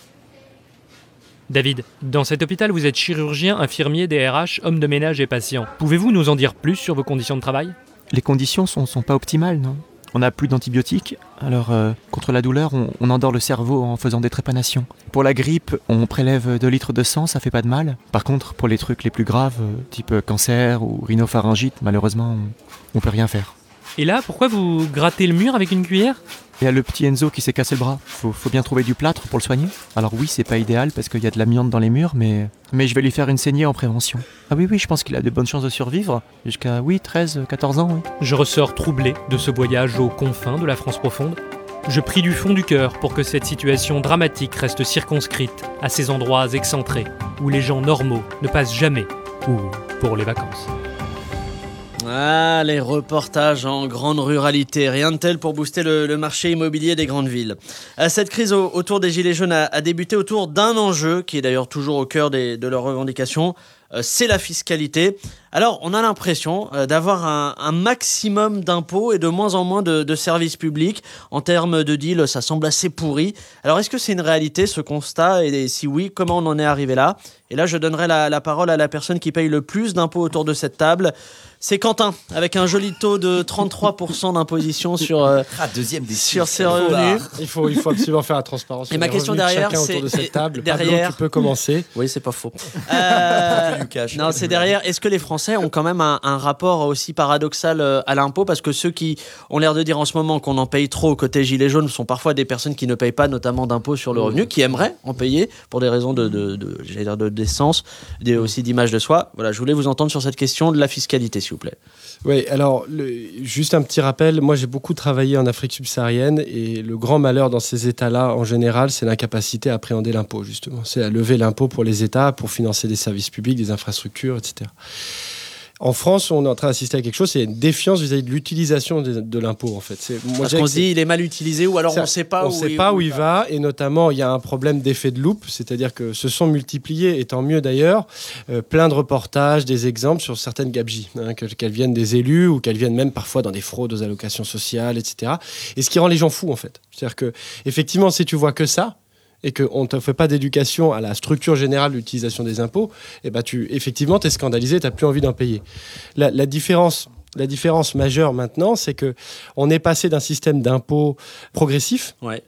S14: David, dans cet hôpital, vous êtes chirurgien, infirmier, DRH, homme de ménage et patient. Pouvez-vous nous en dire plus sur vos conditions de travail?
S13: Les conditions sont, sont pas optimales, non? On n'a plus d'antibiotiques, alors euh, contre la douleur, on, endort le cerveau en faisant des trépanations. Pour la grippe, on prélève 2 litres de sang, ça fait pas de mal. Par contre, pour les trucs les plus graves, euh, type cancer ou rhinopharyngite, malheureusement, on, on peut rien faire.
S14: Et là, pourquoi vous grattez le mur avec une cuillère?
S13: Il y a le petit Enzo qui s'est cassé le bras. Faut, faut bien trouver du plâtre pour le soigner. Alors oui, c'est pas idéal parce qu'il y a de l'amiante dans les murs, mais, mais je vais lui faire une saignée en prévention. Ah oui, oui, je pense qu'il a de bonnes chances de survivre. Jusqu'à, oui, 13, 14 ans, oui.
S14: Je ressors troublé de ce voyage aux confins de la France profonde. Je prie du fond du cœur pour que cette situation dramatique reste circonscrite à ces endroits excentrés où les gens normaux ne passent jamais ou pour les vacances.
S2: Ah, les reportages en grande ruralité, rien de tel pour booster le, marché immobilier des grandes villes. Euh, Cette crise au- autour des Gilets jaunes a, débuté autour d'un enjeu qui est d'ailleurs toujours au cœur de leurs revendications, euh, c'est la fiscalité. Alors, on a l'impression euh, d'avoir un, maximum d'impôts et de moins en moins de, de services publics. En termes de deal, ça semble assez pourri. Alors, est-ce que c'est une réalité, ce constat? Et si oui, comment on en est arrivé là? Et là, je donnerai la, la parole à la personne qui paye le plus d'impôts autour de cette table. C'est Quentin, avec un joli taux de 33% d'imposition sur, euh,
S4: Ah, deuxième des
S2: sur ses revenus.
S5: Il faut, il faut absolument faire la transparence.
S2: Et ma question
S5: de
S2: derrière, c'est
S5: autour de cette table.
S2: derrière-
S5: Pablo, tu peux commencer.
S2: Oui, c'est pas faux. Euh, non, c'est derrière. Est-ce que les Français ont quand même un, un rapport aussi paradoxal euh, à l'impôt? Parce que ceux qui ont l'air de dire en ce moment qu'on en paye trop côté Gilets jaunes sont parfois des personnes qui ne payent pas notamment d'impôts sur le revenu, qui aimeraient en payer pour des raisons de, de, de, j'allais dire de décence, des- aussi d'image de soi. Voilà, je voulais vous entendre sur cette question de la fiscalité, s'il vous plaît.
S5: Oui, alors juste un petit rappel, moi j'ai beaucoup travaillé en Afrique subsaharienne et le grand malheur dans ces États-là en général, c'est l'incapacité à appréhender l'impôt justement. C'est à lever l'impôt pour les États, pour financer des services publics, des infrastructures, etc. En France, on est en train d'assister à quelque chose, c'est une défiance vis-à-vis de l'utilisation de, de l'impôt en fait. Moi,
S2: Parce qu'on se dit il est mal utilisé ou alors on ne sait pas
S5: on
S2: où
S5: sait
S2: il-
S5: pas où il va et notamment il y a un problème d'effet de loupe, c'est-à-dire que se sont multipliés, et tant mieux d'ailleurs, euh, plein de reportages, des exemples sur certaines gabegies, hein, que- qu'elles viennent des élus ou qu'elles viennent même parfois dans des fraudes aux allocations sociales, etc. Et ce qui rend les gens fous en fait. C'est-à-dire que effectivement, si tu vois que ça et qu'on ne te fait pas d'éducation à la structure générale de l'utilisation des impôts, eh ben tu, effectivement, tu es scandalisé, tu n'as plus envie d'en payer. La, la différence, la différence majeure maintenant, c'est que on est passé d'un système d'impôts progressif
S2: Ouais.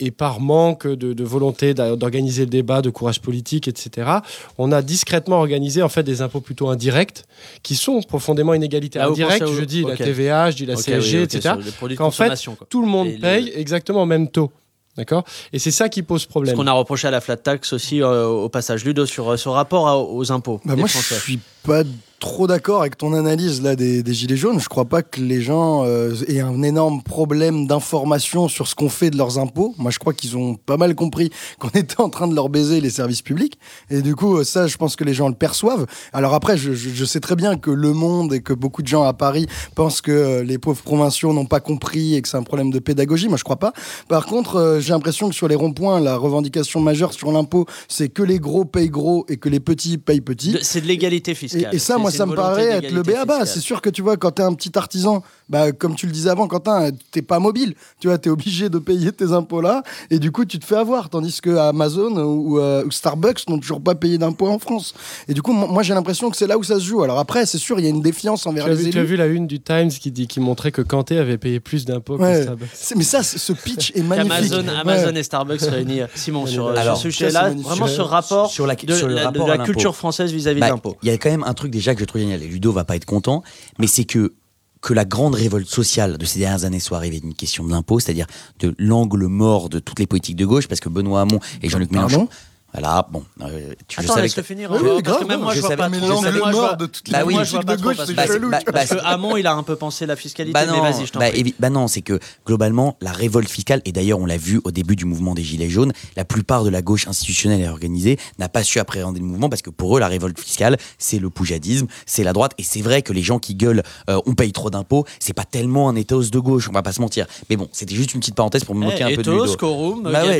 S5: et par manque de, de volonté d'organiser le débat, de courage politique, etc., on a discrètement organisé en fait des impôts plutôt indirects qui sont profondément inégalitaires.
S2: Ah,
S5: Indirects, je dis la. TVA, je dis la
S2: Ok,
S5: CSG,
S2: oui, ok,
S5: etc. Qu'en fait,
S2: quoi.
S5: tout le monde
S2: Et les-
S5: paye exactement au même taux. D'accord? Et c'est ça qui pose problème.
S2: Ce qu'on a reproché à la flat tax aussi euh, au passage Ludo sur euh, ce rapport à- aux impôts.
S3: Bah
S2: des
S3: moi, je
S2: Français.
S3: suis pas trop d'accord avec ton analyse là des, des gilets jaunes. Je crois pas que les gens euh, aient un énorme problème d'information sur ce qu'on fait de leurs impôts. Moi, je crois qu'ils ont pas mal compris qu'on était en train de leur baiser les services publics. Et du coup, ça, je pense que les gens le perçoivent. Alors après, je, je- je sais très bien que Le Monde et que beaucoup de gens à Paris pensent que euh, les pauvres provinciaux n'ont pas compris et que c'est un problème de pédagogie. Moi, je crois pas. Par contre, euh, j'ai l'impression que sur les ronds-points, la revendication majeure sur l'impôt, c'est que les gros payent gros et que les petits payent petits.
S2: C'est de l'égalité fiscale.
S3: et ça, moi, ça me paraît être le
S2: fiscale.
S3: C'est sûr que tu vois, quand t'es un petit artisan, bah, comme tu le disais avant, Quentin, t'es pas mobile. Tu vois, t'es obligé de payer tes impôts là, et du coup, tu te fais avoir. Tandis que Amazon ou, euh, ou Starbucks n'ont toujours pas payé d'impôts en France. Et du coup, mo- moi, j'ai l'impression que c'est là où ça se joue. Alors après, c'est sûr, il y a une défiance envers
S5: Tu
S3: les
S5: vu, tu as
S3: élus.
S5: vu la une du Times qui, dit, qui montrait que Kanté avait payé plus d'impôts que. Starbucks.
S3: Mais ça, ce pitch est magnifique.
S2: Amazon,
S3: Ouais.
S2: Et Starbucks réunis. Simon, sur,
S4: Alors,
S2: sur ce sujet-là, vraiment ce rapport
S4: sur la,
S2: de
S4: sur le
S2: la, de culture française vis-à-vis
S4: Bah,
S2: de l'impôt.
S4: Il y a quand même un truc déjà que je trouve génial, et Ludo va pas être content, mais c'est que que la grande révolte sociale de ces dernières années soit arrivée d'une question de l'impôt, c'est-à-dire de l'angle mort de toutes les politiques de gauche, parce que Benoît Hamon et Jean-Luc Mélenchon. Voilà, bon, euh, tu je
S2: Attends, laisse-le
S4: que-
S2: finir.
S3: Oui,
S2: hein,
S3: oui,
S2: parce que
S3: grave,
S2: même moi,
S4: je
S2: je vois pas
S3: Mais
S2: trop.
S3: l'angle mort de toutes
S4: Bah
S3: les
S4: oui.
S2: moi, je vois
S3: politiques
S2: pas
S3: de gauche,
S2: parce
S3: c'est chelou.
S2: bah. Parce que Hamon, il a un peu pensé la fiscalité,
S4: Bah
S2: mais
S4: non,
S2: vas-y, je t'en
S4: bah,
S2: prie.
S4: évi- bah non, c'est que globalement, la révolte fiscale, et d'ailleurs on l'a vu au début du mouvement des Gilets jaunes, la plupart de la gauche institutionnelle et organisée n'a pas su appréhender le mouvement parce que pour eux, la révolte fiscale, c'est le poujadisme, c'est la droite. Et c'est vrai que les gens qui gueulent euh, on paye trop d'impôts, c'est pas tellement un ethos de gauche, on va pas se mentir. Mais bon, c'était juste une petite parenthèse pour me moquer
S2: Eh,
S4: un peu de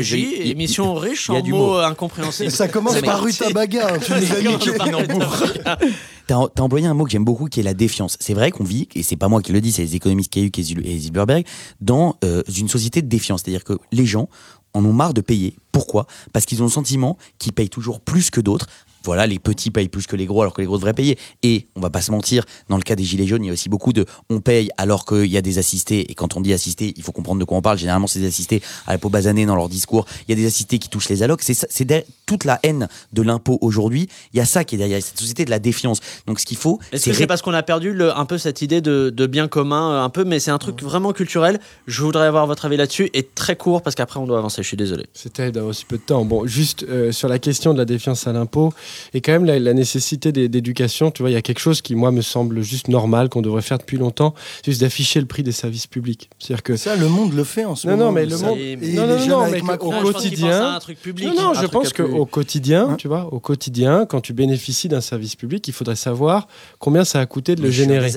S4: je- il-
S2: émission riche
S4: il y a
S2: en
S4: du
S2: mots
S4: mot.
S3: Ça commence
S2: C'est
S3: par. Rutabaga. hein, Tu nous as.
S4: T'as t'as employé un mot que j'aime beaucoup qui est la défiance. C'est vrai qu'on vit, et c'est pas moi qui le dis, c'est les économistes Zil- et Zilberberg, dans euh, une société de défiance. C'est-à-dire que les gens en ont marre de payer. Pourquoi? Parce qu'ils ont le sentiment qu'ils payent toujours plus que d'autres. Voilà, les petits payent plus que les gros alors que les gros devraient payer. Et on va pas se mentir, dans le cas des gilets jaunes, il y a aussi beaucoup de on paye alors qu'il y a des assistés. Et quand on dit assistés, il faut comprendre de quoi on parle. Généralement, c'est des assistés à la peau basanée dans leur discours. Il y a des assistés qui touchent les allocs. C'est toute la haine de l'impôt aujourd'hui. Il y a ça qui est derrière cette société de la défiance. Donc ce qu'il faut,
S2: Est-ce
S4: c'est
S2: que c'est parce qu'on a perdu le- un peu cette idée de, de bien commun, euh, un peu, mais c'est un truc vraiment culturel. Je voudrais avoir votre avis là-dessus et très court parce qu'après on doit avancer. Je suis désolé.
S5: C'est terrible d'avoir aussi peu de temps. Bon, juste euh, sur la question de la défiance à l'impôt et quand même la, la nécessité d'é- d'éducation, tu vois, il y a quelque chose qui, moi, me semble juste normal, qu'on devrait faire depuis longtemps, c'est juste d'afficher le prix des services publics. C'est-à-dire que.
S3: Ça, le monde le fait en ce
S5: Non,
S3: moment.
S5: non, mais le monde.
S3: Et
S5: non,
S3: les
S5: non, non, mais
S3: Macron.
S5: au
S2: Non,
S5: quotidien.
S2: à un truc public,
S5: Non, non, je pense qu'au quotidien,
S3: Hein
S5: tu vois, au quotidien, quand tu bénéficies d'un service public, il faudrait savoir combien ça a coûté de le générer.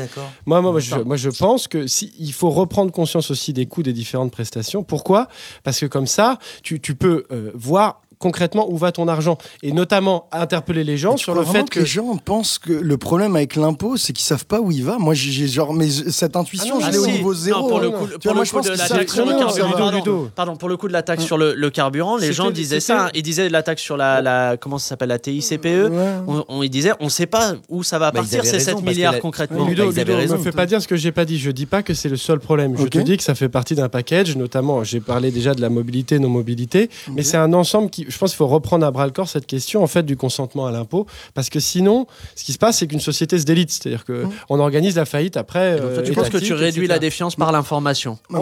S5: Moi, moi, moi, je, moi, je pense que si, il faut reprendre conscience aussi des coûts des différentes prestations. Pourquoi? Parce que comme ça, tu, tu peux euh, voir concrètement où va ton argent et notamment interpeller les gens sur le fait
S3: que
S5: que
S3: les gens pensent que le problème avec l'impôt, c'est qu'ils savent pas où il va? Moi, j'ai genre, mais cette intuition,
S2: Ah
S3: je l'ai au niveau zéro.
S2: Non, pour le
S3: hein.
S2: coup,
S3: Tu
S2: pour
S3: vois,
S2: le
S3: moi, je
S2: coup
S3: pense
S2: de la taxe sur le carburant, pardon, pour le coup de la taxe sur le, le carburant, les gens disaient ça. Ils disaient la taxe sur la, la comment ça s'appelle la TICPE.
S3: Ouais.
S2: On, on- ils disaient, on sait pas où ça va
S4: Bah,
S2: partir ces
S4: raison,
S2: 7
S4: parce que
S2: milliards
S4: la-
S2: concrètement.
S5: Ludo,
S4: Bah,
S5: Ludo,
S4: raison.
S5: me fais pas dire ce que j'ai pas dit. Je dis pas que c'est le seul problème. Je te dis que ça fait partie d'un package, notamment, j'ai parlé déjà de la mobilité, non mobilité, mais c'est un ensemble qui, je pense qu'il faut reprendre à bras le corps cette question en fait du consentement à l'impôt, parce que sinon, ce qui se passe, c'est qu'une société se délite, c'est-à-dire que on organise la faillite après.
S2: Donc, toi,
S5: euh,
S2: tu penses que tu réduis la défiance par l'information,
S3: Bah,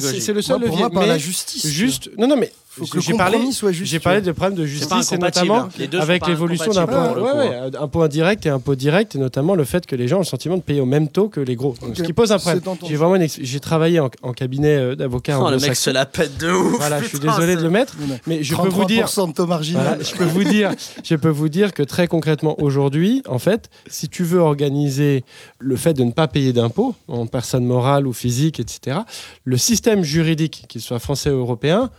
S5: c'est le seul
S3: Moi, pour
S5: levier.
S3: moi, par
S5: mais
S3: la justice.
S5: Juste, non, non, mais
S3: Faut que le
S5: j'ai parlé,
S3: compromis soit juste.
S5: j'ai parlé de problèmes de justice et notamment
S2: hein. Les deux sont
S5: avec l'évolution d'un ouais, ouais, impôt indirect et impôt direct, et notamment le fait que les gens ont le sentiment de payer au même taux que les gros. Ce qui pose un problème. J'ai vraiment ex- j'ai travaillé en, en cabinet euh, d'avocat
S2: Oh, le mec se la pète de ouf.
S5: Voilà, je suis désolé de le mettre, mais je peux vous dire
S3: 33% de taux marginal.
S5: voilà, je peux vous dire, je peux vous dire que très concrètement aujourd'hui, en fait, si tu veux organiser le fait de ne pas payer d'impôts en personne morale ou physique, etc., le système juridique, qu'il soit français ou européen,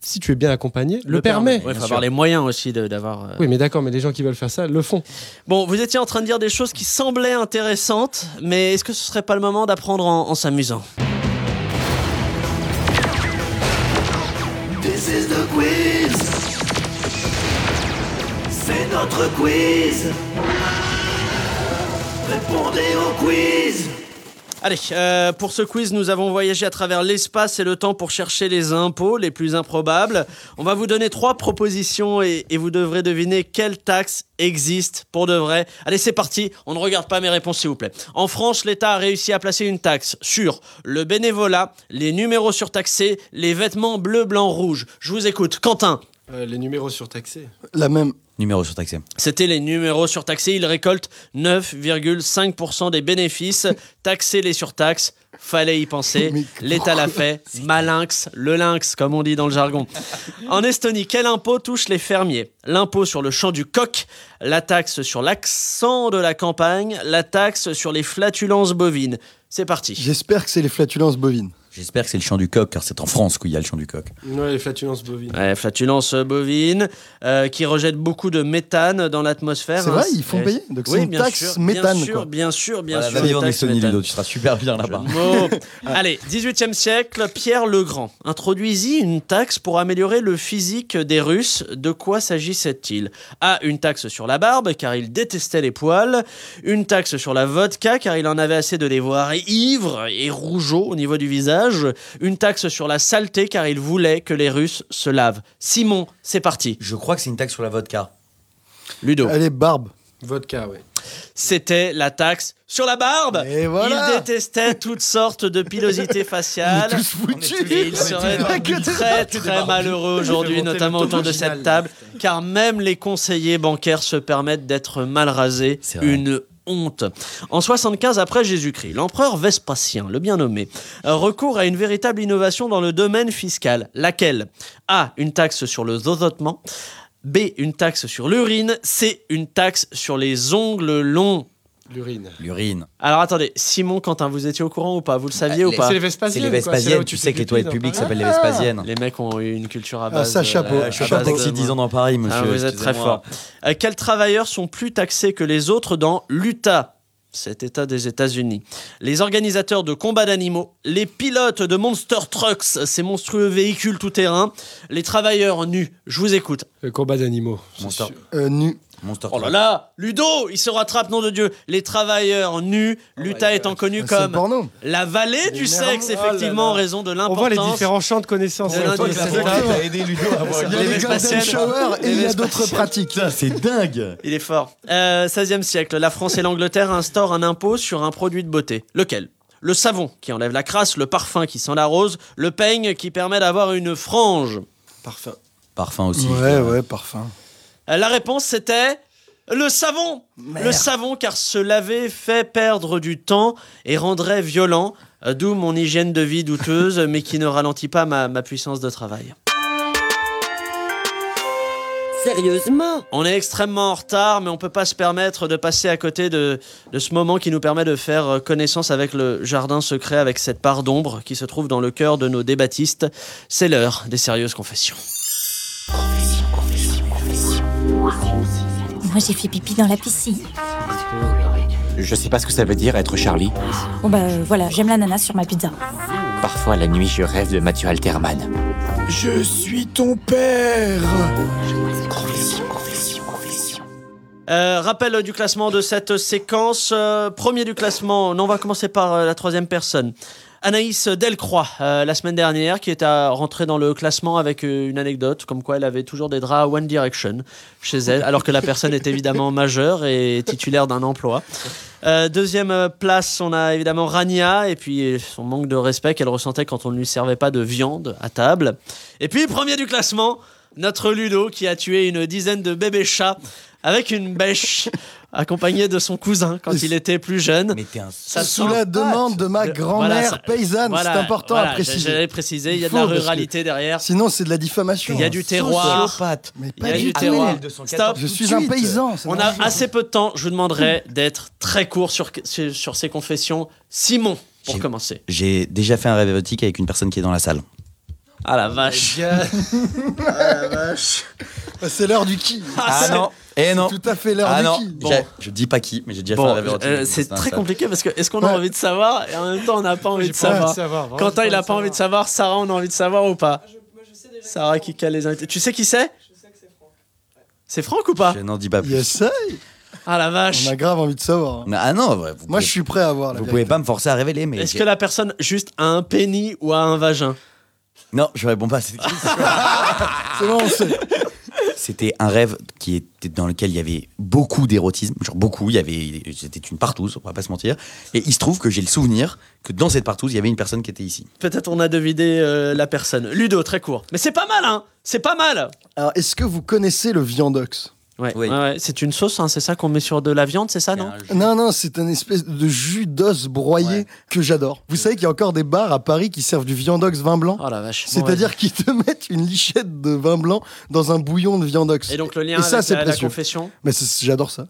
S5: si tu es bien accompagné, le, permet.
S2: Il faut avoir les moyens aussi de- d'avoir. euh,
S5: Oui, mais d'accord, mais les gens qui veulent faire ça le font.
S2: Bon, vous étiez en train de dire des choses qui semblaient intéressantes, mais est-ce que ce serait pas le moment d'apprendre en, en s'amusant?
S15: This is the quiz. C'est notre quiz. Répondez au quiz.
S2: Allez, euh, pour ce quiz, nous avons voyagé à travers l'espace et le temps pour chercher les impôts les plus improbables. On va vous donner trois propositions et, et vous devrez deviner quelle taxe existe pour de vrai. Allez, c'est parti. On ne regarde pas mes réponses, s'il vous plaît. En France, l'État a réussi à placer une taxe sur le bénévolat, les numéros surtaxés, les vêtements bleu, blanc, rouge. Je vous écoute. Quentin
S5: Euh, les numéros surtaxés.
S3: La même.
S4: Numéro surtaxé.
S2: C'était les numéros surtaxés. Ils récoltent 9,5% des bénéfices. Taxer les surtaxes, fallait y penser. L'État l'a fait. Malinx, le lynx, comme on dit dans le jargon. En Estonie, quel impôt touche les fermiers? L'impôt sur le champ du coq, la taxe sur l'accent de la campagne, la taxe sur les flatulences bovines. C'est parti.
S3: J'espère que c'est les flatulences bovines.
S4: J'espère que c'est le chant du coq, car c'est en France qu'il y a le chant du coq.
S5: Ouais, les flatulences bovines.
S2: Ouais, flatulence bovine, euh, qui rejette beaucoup de méthane dans l'atmosphère.
S3: C'est
S2: hein.
S3: vrai, ils font payer Donc c'est
S2: oui,
S3: une
S2: bien
S3: taxe
S2: sûr,
S3: méthane,
S2: Bien sûr,
S3: quoi.
S2: bien sûr, bien
S4: Voilà,
S2: sûr.
S4: va vivre en Estonie. Ludo, tu seras super bien là-bas.
S2: Allez, 18e siècle, Pierre le Grand introduisit une taxe pour améliorer le physique des Russes. De quoi s'agissait-il? A. Une taxe sur la barbe, car il détestait les poils. Une taxe sur la vodka, car il en avait assez de les voir ivres et rougeaux au niveau du visage. Une taxe sur la saleté, car il voulait que les Russes se lavent. Simon, c'est parti.
S4: Je crois que c'est une taxe sur la vodka.
S2: Ludo.
S3: Elle est barbe.
S5: Vodka, ouais.
S2: C'était la taxe sur la barbe.
S3: Et voilà.
S2: Il détestait toutes sortes de pilosités faciales.
S3: On est tous foutus.
S2: Et il
S3: On est
S2: serait
S3: barbus.
S2: très très malheureux aujourd'hui, notamment autour de cette table, car même les conseillers bancaires se permettent d'être mal rasés. Une En 75 après Jésus-Christ, l'empereur Vespasien, le bien nommé, recourt à une véritable innovation dans le domaine fiscal, laquelle? A. Une taxe sur le zozotement, B. Une taxe sur l'urine, C. Une taxe sur les ongles longs.
S5: L'urine.
S4: L'urine.
S2: Alors attendez, Simon, Quentin, vous étiez au courant ou pas? Vous le saviez ou
S4: Les-
S2: pas?
S5: C'est les Vespasiennes.
S4: les
S5: c'est là
S4: Vespasiennes. Tu sais que les toilettes publiques s'appellent les Vespasiennes.
S2: Les mecs ont eu une culture à
S3: Ah,
S2: base.
S3: ça,
S2: de-
S3: chapeau.
S4: Je suis taxi 10 ans dans Paris, monsieur.
S2: Ah, vous êtes très fort. Euh, quels travailleurs sont plus taxés que les autres dans l'Utah? Cet état des États-Unis. Les organisateurs de combats d'animaux, les pilotes de monster trucks, ces monstrueux véhicules tout-terrain, les travailleurs nus. Je vous écoute.
S5: Le combat d'animaux.
S4: Monster.
S3: Euh, nu.
S4: Monster
S2: Oh là là Ludo Il se rattrape, nom de Dieu Les travailleurs nus, l'Utah étant connu comme
S3: porno.
S2: la vallée du sexe, effectivement, en
S5: Oh
S2: raison de
S5: On
S2: l'importance.
S5: voit les différents champs de connaissances.
S4: aidé Ludo
S3: et il y a d'autres pratiques.
S4: C'est dingue
S2: Il est fort. Euh, 16e siècle, la France et l'Angleterre instaurent un impôt sur un produit de beauté. Lequel? Le savon qui enlève la crasse, le parfum qui sent la rose, le peigne qui permet d'avoir une frange.
S5: Parfum.
S4: Parfum aussi.
S3: Ouais, ouais, parfum.
S2: La réponse c'était le savon. Le savon car se laver fait perdre du temps et rendrait violent, euh, d'où mon hygiène de vie douteuse mais qui ne ralentit pas ma, ma puissance de travail.
S7: Sérieusement?
S2: On est extrêmement en retard, mais on peut pas se permettre de passer à côté de, de ce moment qui nous permet de faire euh, connaissance avec le jardin secret, avec cette part d'ombre qui se trouve dans le cœur de nos débattistes. C'est l'heure des sérieuses confessions.
S16: Moi, j'ai fait pipi dans la piscine.
S17: Je sais pas ce que ça veut dire être Charlie.
S16: Bon bah euh, voilà, j'aime l'ananas sur ma pizza.
S17: Parfois la nuit je rêve de Mathieu Alterman.
S15: Je suis ton père
S2: Euh, rappel du classement de cette séquence. Euh, premier du classement, non, on va commencer par euh, la troisième personne. Anaïs Delcroix, euh, la semaine dernière, qui est à rentrer dans le classement avec euh, une anecdote, comme quoi elle avait toujours des draps One Direction chez elle, alors que la personne est évidemment majeure et titulaire d'un emploi. Euh, deuxième place, on a évidemment Rania, et puis son manque de respect qu'elle ressentait quand on ne lui servait pas de viande à table. Et puis, premier du classement, notre Ludo, qui a tué une dizaine de bébés chats avec une bêche, accompagné de son cousin quand il était plus jeune. Ça
S3: Sous la demande de ma grand-mère
S2: voilà,
S3: paysanne,
S2: voilà,
S3: c'est important
S2: voilà,
S3: à préciser.
S2: J'allais préciser, il y a de la ruralité derrière.
S3: Sinon, c'est de la diffamation.
S2: Il y a du terroir.
S3: Mais
S2: Il y a
S3: du
S2: terroir.
S3: Stop. Je suis un paysan.
S2: On a assez peu de temps. Je vous demanderai d'être très court sur, sur, sur ces confessions. Simon, pour commencer.
S4: J'ai déjà fait un rêve érotique avec une personne qui est dans la salle.
S2: Ah la vache.
S3: Ah la vache. C'est l'heure du qui.
S4: Ah non. Et non.
S3: Tout à fait l'heure
S4: Ah
S3: du
S4: non.
S3: qui.
S4: J'ai- Je dis pas qui, mais j'ai déjà fait
S2: Bon,
S4: rêve érotique.
S2: euh, c'est très
S4: la
S2: compliqué parce que est-ce qu'on a envie de savoir et en même temps on n'a pas envie de
S5: pas envie de
S2: savoir.
S5: savoir, vraiment,
S2: Quentin il a
S5: envie
S2: pas
S5: de
S2: envie de savoir, Sarah on a envie de savoir ou pas? Sarah qui cale les invités. Tu sais qui c'est? C'est Franck ou pas?
S4: Je n'en dis pas plus.
S3: Essaye.
S2: Ah la vache.
S3: On a grave envie de savoir.
S4: Mais- Ah non, ouais,
S3: Moi,
S4: pouvez-
S3: je suis prêt à voir. la
S4: Vous
S3: vérité.
S4: pouvez pas me forcer à révéler, mais.
S2: Est-ce que la personne juste a un pénis ou a un vagin?
S4: Non, je réponds pas à cette question.
S3: C'est bon, on sait.
S4: C'était un rêve qui était dans lequel il y avait beaucoup d'érotisme, genre beaucoup. Il y avait, c'était une partouze, on va pas se mentir. Et il se trouve que j'ai le souvenir que dans cette partouze, il y avait une personne qui était ici.
S2: Peut-être on a deviné euh, la personne. Ludo, très court. Mais c'est pas mal, hein C'est pas mal
S3: Alors, est-ce que vous connaissez le viandox?
S2: Ouais, c'est une sauce, hein, c'est ça qu'on met sur de la viande, c'est ça, non
S3: Non, non, c'est une espèce de jus d'os broyé que j'adore. Vous savez qu'il y a encore des bars à Paris qui servent du viandox vin blanc
S2: Oh la vache.
S3: C'est-à-dire qu'ils te mettent une lichette de vin blanc dans un bouillon de viandox.
S2: Et donc le lien
S3: Et ça,
S2: avec la, la
S3: précieux.
S2: confession
S3: Mais c'est- j'adore ça.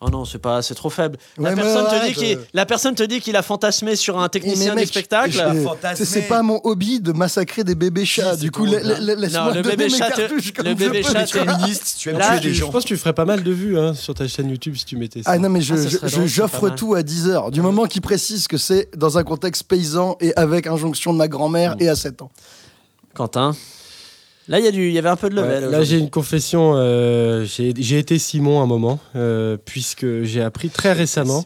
S2: Oh non, c'est pas, c'est trop faible. La,
S3: Ouais,
S2: personne te dit qu'il, la personne te dit qu'il a fantasmé sur un
S3: Mais
S2: technicien
S3: mec,
S2: du spectacle.
S3: je- c'est- pas mon hobby de massacrer des bébés chats. du coup, la- la- la- laisse-moi
S2: Non, le bébé chat, le
S3: je
S2: bébé chat,
S3: tu
S2: t'es-
S5: Là,
S2: Là,
S5: tu- je pense que tu ferais pas mal de vues hein, sur ta chaîne YouTube si tu mettais ça.
S3: Ah non, mais je-
S2: Ah,
S3: je- j'offre tout à 10 heures. Du moment qu'il précise que c'est dans un contexte paysan et avec injonction de ma grand-mère et à 7 ans.
S2: Quentin. Là, il y, a du- il y avait un peu de
S5: Ouais,
S2: level.
S5: là, j'ai une confession. euh, j'ai j'ai été Simon un moment, euh, puisque j'ai appris très récemment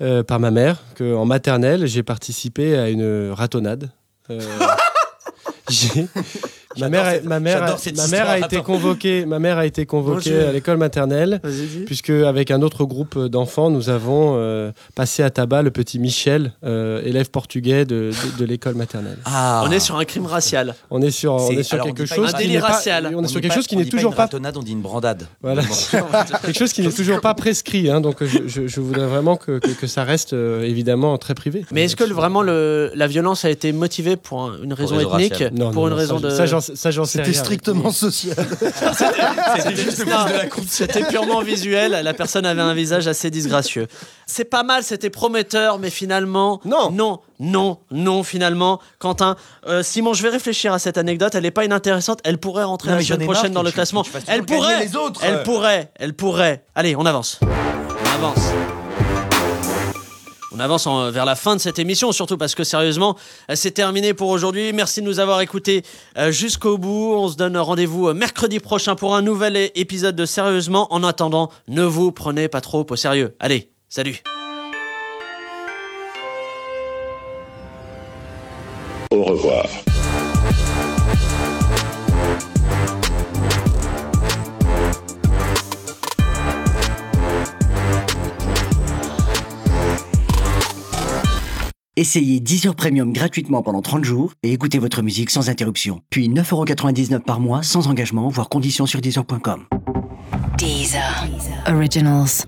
S5: euh, par ma mère qu'en maternelle, j'ai participé à une ratonnade. Euh, ma mère, a-
S4: cette-
S5: ma mère, a- ma mère été convoquée. Ma mère a été convoquée
S2: Bonjour.
S5: à l'école maternelle, puisque avec un autre groupe d'enfants, nous avons euh, passé à tabac le petit Michel, euh, élève portugais de, de- de l'école maternelle.
S4: Ah.
S2: On est sur un crime racial.
S5: On est sur, on est quelque chose
S2: Un
S5: qui
S2: délire
S5: n'est pas-
S2: racial.
S5: On est sur quelque
S4: pas-
S5: chose qui
S4: on
S5: n'est
S4: dit
S5: toujours
S4: une
S5: pas
S4: on dit une brandade.
S5: Voilà. quelque chose qui n'est toujours pas prescrit. hein, donc je, voudrais vraiment que, ça reste euh, évidemment très privé.
S2: Mais est-ce que vraiment le, la violence a été motivée pour un- une raison ethnique Pour
S5: non,
S2: une
S5: non,
S2: raison
S5: ça,
S2: de.
S5: Ça, j'en- ça, j'en sais
S3: C'était
S5: rien.
S3: strictement social.
S2: C'était juste C'était purement visuel. La personne avait un visage assez disgracieux. C'est pas mal, c'était prometteur, mais finalement.
S5: Non.
S2: Non, non, non, finalement. Quentin, euh, Simon, je vais réfléchir à cette anecdote. Elle est pas inintéressante. Elle pourrait rentrer
S4: Non,
S2: la semaine prochaine dans le classement. Elle pourrait.
S4: gagner les autres.
S2: Elle pourrait. Elle pourrait. Allez, on avance. On avance. On avance vers la fin de cette émission, surtout parce que sérieusement, euh, c'est terminé pour aujourd'hui. Merci de nous avoir écoutés euh, jusqu'au bout. On se donne rendez-vous euh, mercredi prochain pour un nouvel épisode de Sérieusement. En attendant, ne vous prenez pas trop au sérieux. Allez, salut
S6: Au revoir.
S18: Essayez Deezer Premium gratuitement pendant 30 jours et écoutez votre musique sans interruption. Puis 9,99€ par mois sans engagement, voire conditions sur Deezer.com.
S1: Deezer. Originals.